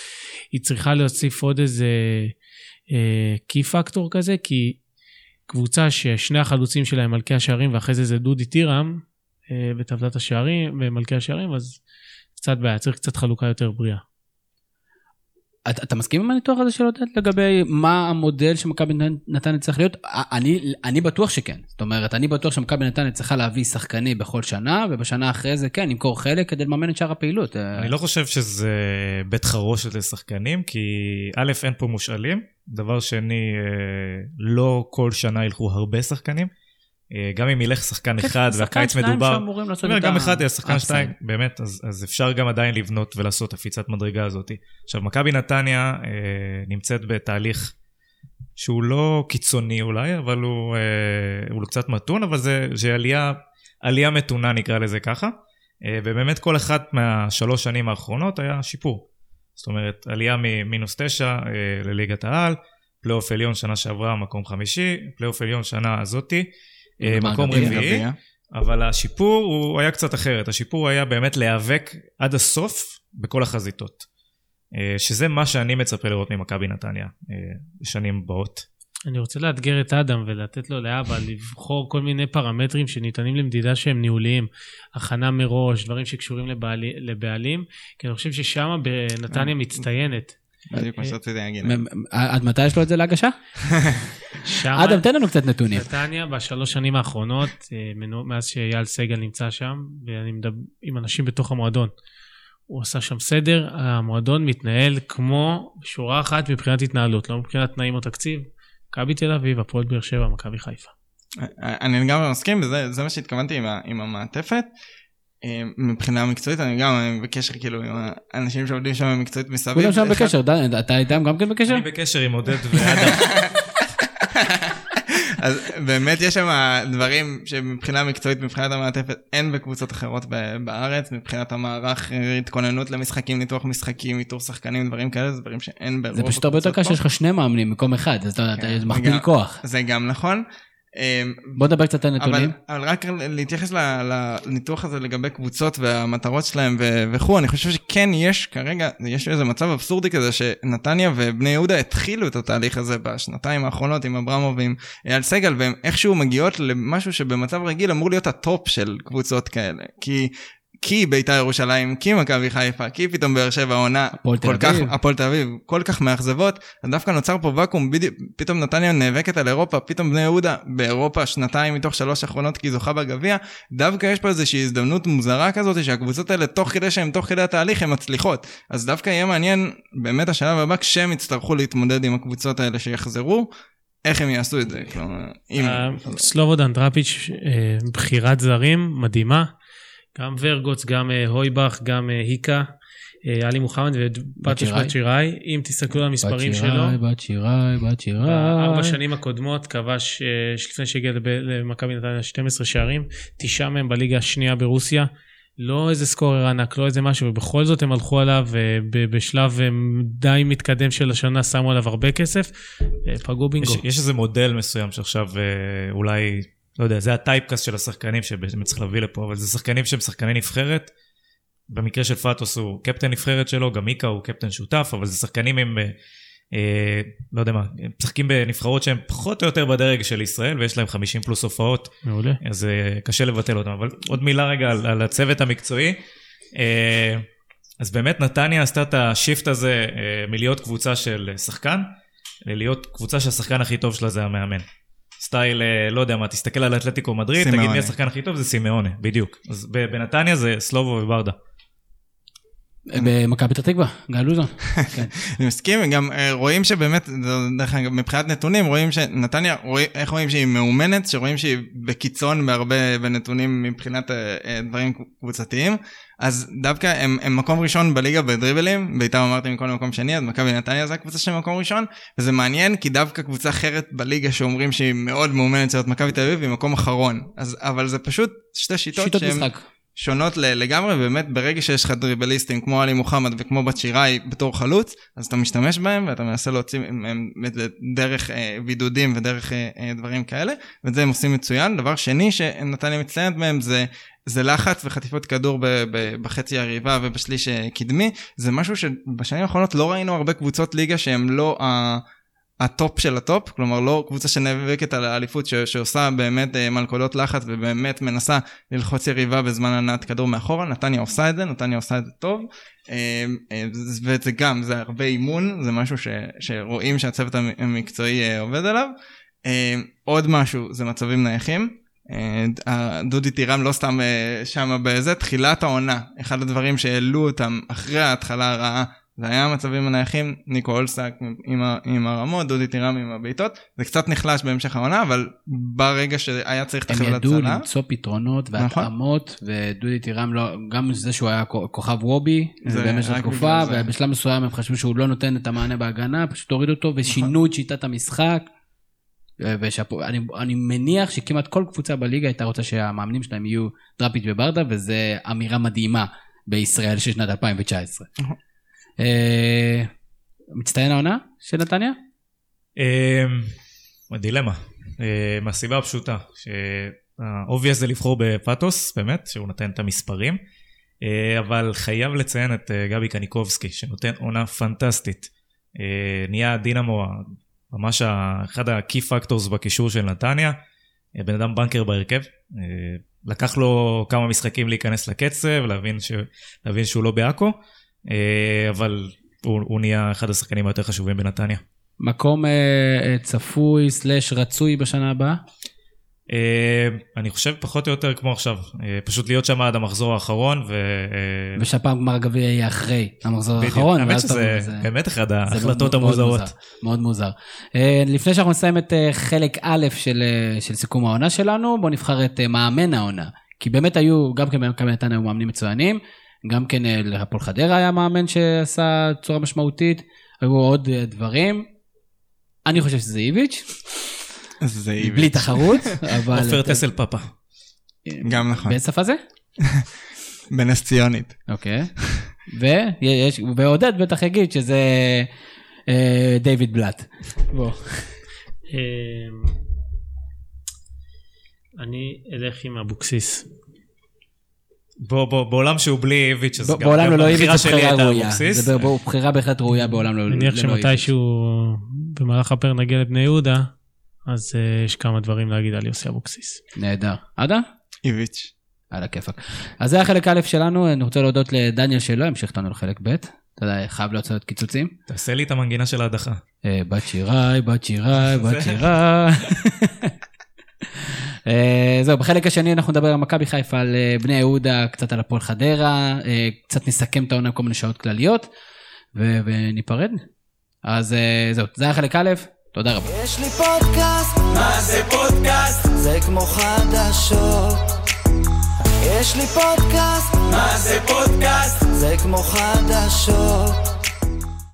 [SPEAKER 4] היא צריכה להוסיף עוד איזה key factor כזה, כי קבוצה ששני החלוצים שלה הם מלכי השערים, ואחרי זה זה דודי תירם אה, בטבלת השערים, ומלכי השערים, אז קצת בעיה, צריך קצת חלוקה יותר בריאה.
[SPEAKER 1] אתה, אתה מסכים עם הניתוח הזה של עודד לגבי מה המודל שמכבי נתניה צריך להיות? אני, אני בטוח שכן. זאת אומרת, אני בטוח שמכבי נתניה צריכה להביא שחקנים בכל שנה, ובשנה אחרי זה כן, למכור חלק כדי לממן את שאר הפעילות.
[SPEAKER 8] אני לא חושב שזה בית חרושת לשחקנים, כי א', אין פה מושאלים, דבר שני, אה, לא כל שנה ילכו הרבה שחקנים. אה, גם אם ילך שחקן אחד והקיץ מדובר, זאת אומרת, גם אחד, שחקן שתיים, באמת, אז, אז אפשר גם עדיין לבנות ולעשות הקפיצת מדרגה הזאת. עכשיו, מכבי נתניה אה, נמצאת בתהליך שהוא לא קיצוני אולי, אבל הוא, אה, הוא קצת מתון, אבל זה, זה עלייה, עלייה מתונה נקרא לזה ככה. אה, ובאמת כל אחת מהשלוש שנים האחרונות היה שיפור. זאת אומרת, עלייה ממינוס תשע אה, לליגת העל, פלייאוף עליון שנה שעברה מקום חמישי, פלייאוף עליון שנה הזאתי, אה, מקום
[SPEAKER 1] גביע.
[SPEAKER 8] רביעי.
[SPEAKER 5] גביע.
[SPEAKER 8] אבל השיפור הוא היה קצת אחרת, השיפור היה באמת להיאבק עד הסוף בכל החזיתות. אה, שזה מה שאני מצפה לראות ממכבי נתניה אה, בשנים הבאות.
[SPEAKER 4] אני רוצה לאתגר את אדם ולתת לו לאבא לבחור כל מיני פרמטרים שניתנים למדידה שהם ניהוליים. הכנה מראש, דברים שקשורים לבעלי, לבעלים, כי אני חושב ששם בנתניה מצטיינת.
[SPEAKER 5] בדיוק מה שרציתי להגיד.
[SPEAKER 1] מ- עד מתי יש לו את זה להגשה? אדם, תן לנו קצת נתונים.
[SPEAKER 4] נתניה בשלוש שנים האחרונות, אה, מאז שאייל סגל נמצא שם, ואני מדבר עם אנשים בתוך המועדון. הוא עשה שם סדר, המועדון מתנהל כמו שורה אחת מבחינת התנהלות, לא מבחינת תנאים או תקציב. מכבי תל אביב, הפועל באר שבע, מכבי חיפה.
[SPEAKER 5] אני לגמרי מסכים, וזה זה מה שהתכוונתי עם, עם המעטפת. אה, מבחינה מקצועית, אני גם אני בקשר כאילו עם האנשים שעובדים שם מקצועית מסביב.
[SPEAKER 1] כולם שם בקשר, דן, אתה איתם גם כן בקשר?
[SPEAKER 8] אני בקשר עם עודד ואדם.
[SPEAKER 5] אז באמת יש שם דברים שמבחינה מקצועית, מבחינת המעטפת, אין בקבוצות אחרות ב- בארץ, מבחינת המערך, אה, התכוננות למשחקים, ניתוח משחקים, איתור שחקנים, דברים כאלה, זה דברים שאין ברוב
[SPEAKER 1] זה פשוט הרבה יותר
[SPEAKER 5] הקבוצות
[SPEAKER 1] קשה, יש. לך שני מאמנים במקום אחד, אז אתה
[SPEAKER 5] כן,
[SPEAKER 1] מכפיל
[SPEAKER 5] וגם-
[SPEAKER 1] כוח.
[SPEAKER 5] זה גם נכון. אה,
[SPEAKER 1] בוא נדבר קצת על
[SPEAKER 5] אבל,
[SPEAKER 1] נתונים.
[SPEAKER 5] אבל רק להתייחס לניתוח הזה לגבי קבוצות והמטרות שלהם ו- וכו', אני חושב שכן יש כרגע, יש איזה מצב אבסורדי כזה שנתניה ובני יהודה התחילו את התהליך הזה בשנתיים האחרונות עם אברמוב ועם אייל סגל, והם איכשהו מגיעות למשהו שבמצב רגיל אמור להיות הטופ של קבוצות כאלה. כי כי בית"ר ירושלים, כי מכבי חיפה, כי פתאום באר שבע עונה,
[SPEAKER 1] הפועל תל אביב.
[SPEAKER 5] כל כך מאכזבות, אז דווקא נוצר פה ואקום, בדיוק, פתאום נתניה נאבקת על אירופה, פתאום בני יהודה באירופה שנתיים מתוך שלוש אחרונות כי זוכה בגביע, דווקא יש פה איזושהי הזדמנות מוזרה כזאת, שהקבוצות האלה תוך כדי שהן תוך כדי התהליך הן מצליחות, אז דווקא יהיה מעניין באמת השלב הבא כשהם יצטרכו להתמודד עם הקבוצות האלה שיחזרו, איך הם יעשו את זה, כלומר, אם...
[SPEAKER 4] אה, סלובודן דראפיץ', אה, בחירת זרים מדהימה. גם ורגוץ, גם אה, הויבך, גם אה, היקה, אה, עלי מוחמד
[SPEAKER 1] שיראי.
[SPEAKER 4] בת שיראי. אם תסתכלו על המספרים
[SPEAKER 1] בת
[SPEAKER 4] שלו,
[SPEAKER 1] שיראי, בת שיראי, בת שיראי.
[SPEAKER 4] בארבע שנים הקודמות כבש, לפני שהגיע לב- למכבי נתניה 12 שערים, תשעה מהם בליגה השנייה ברוסיה. לא איזה סקורר ענק, לא איזה משהו, ובכל זאת הם הלכו עליו, ובשלב די מתקדם של השנה שמו עליו הרבה כסף, פגעו בינגו.
[SPEAKER 8] יש, יש איזה מודל מסוים שעכשיו אולי, לא יודע, זה הטייפקאסט של השחקנים שבאמת צריך להביא לפה, אבל זה שחקנים שהם שחקני נבחרת. במקרה של פאטוס הוא קפטן נבחרת שלו, גם מיקה הוא קפטן שותף, אבל זה שחקנים עם, אה, אה, לא יודע מה, הם משחקים בנבחרות שהם פחות או יותר בדרג של ישראל, ויש להם 50 פלוס הופעות,
[SPEAKER 4] מעולה.
[SPEAKER 8] אז אה, קשה לבטל אותם. אבל עוד מילה רגע על, על הצוות המקצועי. אה, אז באמת נתניה עשתה את ה shift הזה אה, מלהיות קבוצה של שחקן, ללהיות קבוצה שהשחקן הכי טוב שלה זה המאמן. סטייל, אה, לא יודע מה, תסתכל על אתלטיקו מדריד, תגיד
[SPEAKER 5] סימאונה.
[SPEAKER 8] מי השחקן הכי טוב, זה סימאונה, בדיוק. אז בנתניה זה סלובו וברדה.
[SPEAKER 1] במכבי פתח תקווה, גל לוזון. כן.
[SPEAKER 5] אני מסכים, גם אה, רואים שבאמת, דרך אגב, מבחינת נתונים, רואים שנתניה, איך רואים שהיא מאומנת, שרואים שהיא בקיצון בהרבה בנתונים מבחינת אה, אה, דברים קבוצתיים, אז דווקא הם, הם מקום ראשון בליגה בדריבלים, בית"ר אמרתי מקום למקום שני, אז מכבי נתניה זה הקבוצה של מקום ראשון, וזה מעניין כי דווקא קבוצה אחרת בליגה שאומרים שהיא מאוד מאומנת, זאת מכבי תל אביב, היא מקום אחרון, אז, אבל זה פשוט שתי שיטות,
[SPEAKER 1] שיטות
[SPEAKER 5] שהן-. שונות לגמרי, ובאמת ברגע שיש לך דריבליסטים כמו עלי מוחמד וכמו בת שיראי בתור חלוץ, אז אתה משתמש בהם ואתה מנסה להוציא מהם דרך אה, בידודים ודרך אה, אה, דברים כאלה, ואת זה הם עושים מצוין. דבר שני שנתניה מצטיינת בהם זה... זה לחץ וחטיפות כדור ב- ב- בחצי היריבה ובשליש אה, קדמי, זה משהו שבשנים האחרונות לא ראינו הרבה קבוצות ליגה שהם לא ה- הטופ של הטופ, כלומר לא קבוצה שנאבקת על האליפות ש- שעושה באמת אה, מלכודות לחץ ובאמת מנסה ללחוץ יריבה בזמן הנעת כדור מאחורה, נתניה עושה את זה, נתניה עושה את זה טוב, אה, וזה גם, זה הרבה אימון, זה משהו ש, שרואים שהצוות המ- המקצועי עובד עליו. עוד משהו, זה מצבים נייחים. אה, דודי טירם לא סתם אה, שמה בזה, תחילת העונה, אחד הדברים שהעלו אותם אחרי ההתחלה הרעה זה היה המצבים הנייחים, ניקו אולסק עם, ה- עם הרמות, דודי טירם עם הבעיטות, זה קצת נחלש בהמשך העונה, אבל ברגע שהיה צריך את
[SPEAKER 1] הם
[SPEAKER 5] החבלת
[SPEAKER 1] ידעו
[SPEAKER 5] הצלה,
[SPEAKER 1] למצוא פתרונות
[SPEAKER 5] נכון.
[SPEAKER 1] והתאמות, ודודי טירם לא, גם זה שהוא היה כוכב וובי
[SPEAKER 5] זה
[SPEAKER 1] במשך
[SPEAKER 5] רק
[SPEAKER 1] תקופה. ובשלב מסוים הם חשבו שהוא לא נותן את המענה בהגנה, פשוט הורידו אותו
[SPEAKER 5] נכון.
[SPEAKER 1] ושינו את שיטת המשחק. ו- ושאפו- אני, אני מניח שכמעט כל קבוצה בליגה הייתה רוצה שהמאמנים שלהם יהיו דראפיץ' וברדה, וזו אמירה מדהימה בישראל של שנת 2019.
[SPEAKER 5] נכון.
[SPEAKER 1] אה, מצטיין העונה של נתניה?
[SPEAKER 8] אה, דילמה. אה, מהסיבה הפשוטה, שה obvious זה לבחור בפאטוס, באמת, שהוא נותן את המספרים, אבל חייב לציין את גבי קניקובסקי, שנותן עונה פנטסטית. נהיה דינמו, ממש אחד ה-key factors בקישור של נתניה, אה, בן אדם בנקר בהרכב. אה, לקח לו כמה משחקים להיכנס לקצב, להבין, ש... להבין שהוא לא בעכו, אה, אבל הוא, הוא נהיה אחד השחקנים היותר חשובים בנתניה.
[SPEAKER 1] מקום צפוי סלאש רצוי בשנה הבאה?
[SPEAKER 8] אה, אני חושב פחות או יותר כמו עכשיו, אה, פשוט להיות שם עד המחזור האחרון ו... אה,
[SPEAKER 1] ושהפעם גמר הגביע יהיה אחרי המחזור
[SPEAKER 8] בדיוק.
[SPEAKER 1] האחרון.
[SPEAKER 8] האמת שזה באמת אחת
[SPEAKER 1] זה
[SPEAKER 8] ההחלטות המוזרות.
[SPEAKER 1] מוזר, מאוד מוזר. לפני שאנחנו נסיים את חלק א' של, של סיכום העונה שלנו, בואו נבחר את מאמן העונה. כי באמת היו, גם כן במכבי נתניה היו מאמנים מצוינים, גם כן להפועל חדרה היה מאמן שעשה צורה משמעותית, היו עוד דברים. אני חושב שזה איביץ',
[SPEAKER 5] זה
[SPEAKER 1] בלי. תחרות, אבל...
[SPEAKER 8] עופר טסל פאפה.
[SPEAKER 5] גם נכון,
[SPEAKER 1] באיזה שפה זה?
[SPEAKER 5] בנס ציונית.
[SPEAKER 1] אוקיי. ויש, ועודד בטח יגיד שזה אה, דיוויד בלאט. בוא.
[SPEAKER 4] אמ, אני אלך עם אבוקסיס.
[SPEAKER 8] בוא, בוא, בעולם שהוא בלי איביץ', אז גם
[SPEAKER 1] בעולם ללא
[SPEAKER 8] הבחירה
[SPEAKER 1] איביץ' זו
[SPEAKER 8] שלי
[SPEAKER 1] בחירה
[SPEAKER 8] הייתה
[SPEAKER 1] ראויה.
[SPEAKER 8] אבוקסיס.
[SPEAKER 1] זה בחירה בהחלט ראויה בעולם ללא
[SPEAKER 4] אני
[SPEAKER 1] איביץ'.
[SPEAKER 4] מניח שמתישהו במהלך הפרק נגיע לבני יהודה, אז אה, יש כמה דברים להגיד על יוסי אבוקסיס.
[SPEAKER 1] נהדר. עדה?
[SPEAKER 5] איביץ'.
[SPEAKER 1] על הכיפאק. אז זה החלק א' שלנו, אני רוצה להודות לדניאל שלא המשיך אותנו לחלק ב'. אתה יודע, חייב להיות קיצוצים.
[SPEAKER 8] תעשה לי את המנגינה של ההדחה.
[SPEAKER 1] אה, בת שיראי, בת שיראי, בת שיראי. אה, זהו, בחלק השני אנחנו נדבר על מכבי חיפה, על בני יהודה, קצת על הפועל חדרה, קצת נסכם את העונה עם כל מיני שעות כלליות, ו- וניפרד. אז זהו, זה היה חלק א', תודה רבה.
[SPEAKER 2] יש לי פודקאסט,
[SPEAKER 3] מה זה פודקאסט?
[SPEAKER 2] זה כמו חדשות. יש לי פודקאסט,
[SPEAKER 3] מה זה פודקאסט?
[SPEAKER 2] זה כמו חדשות.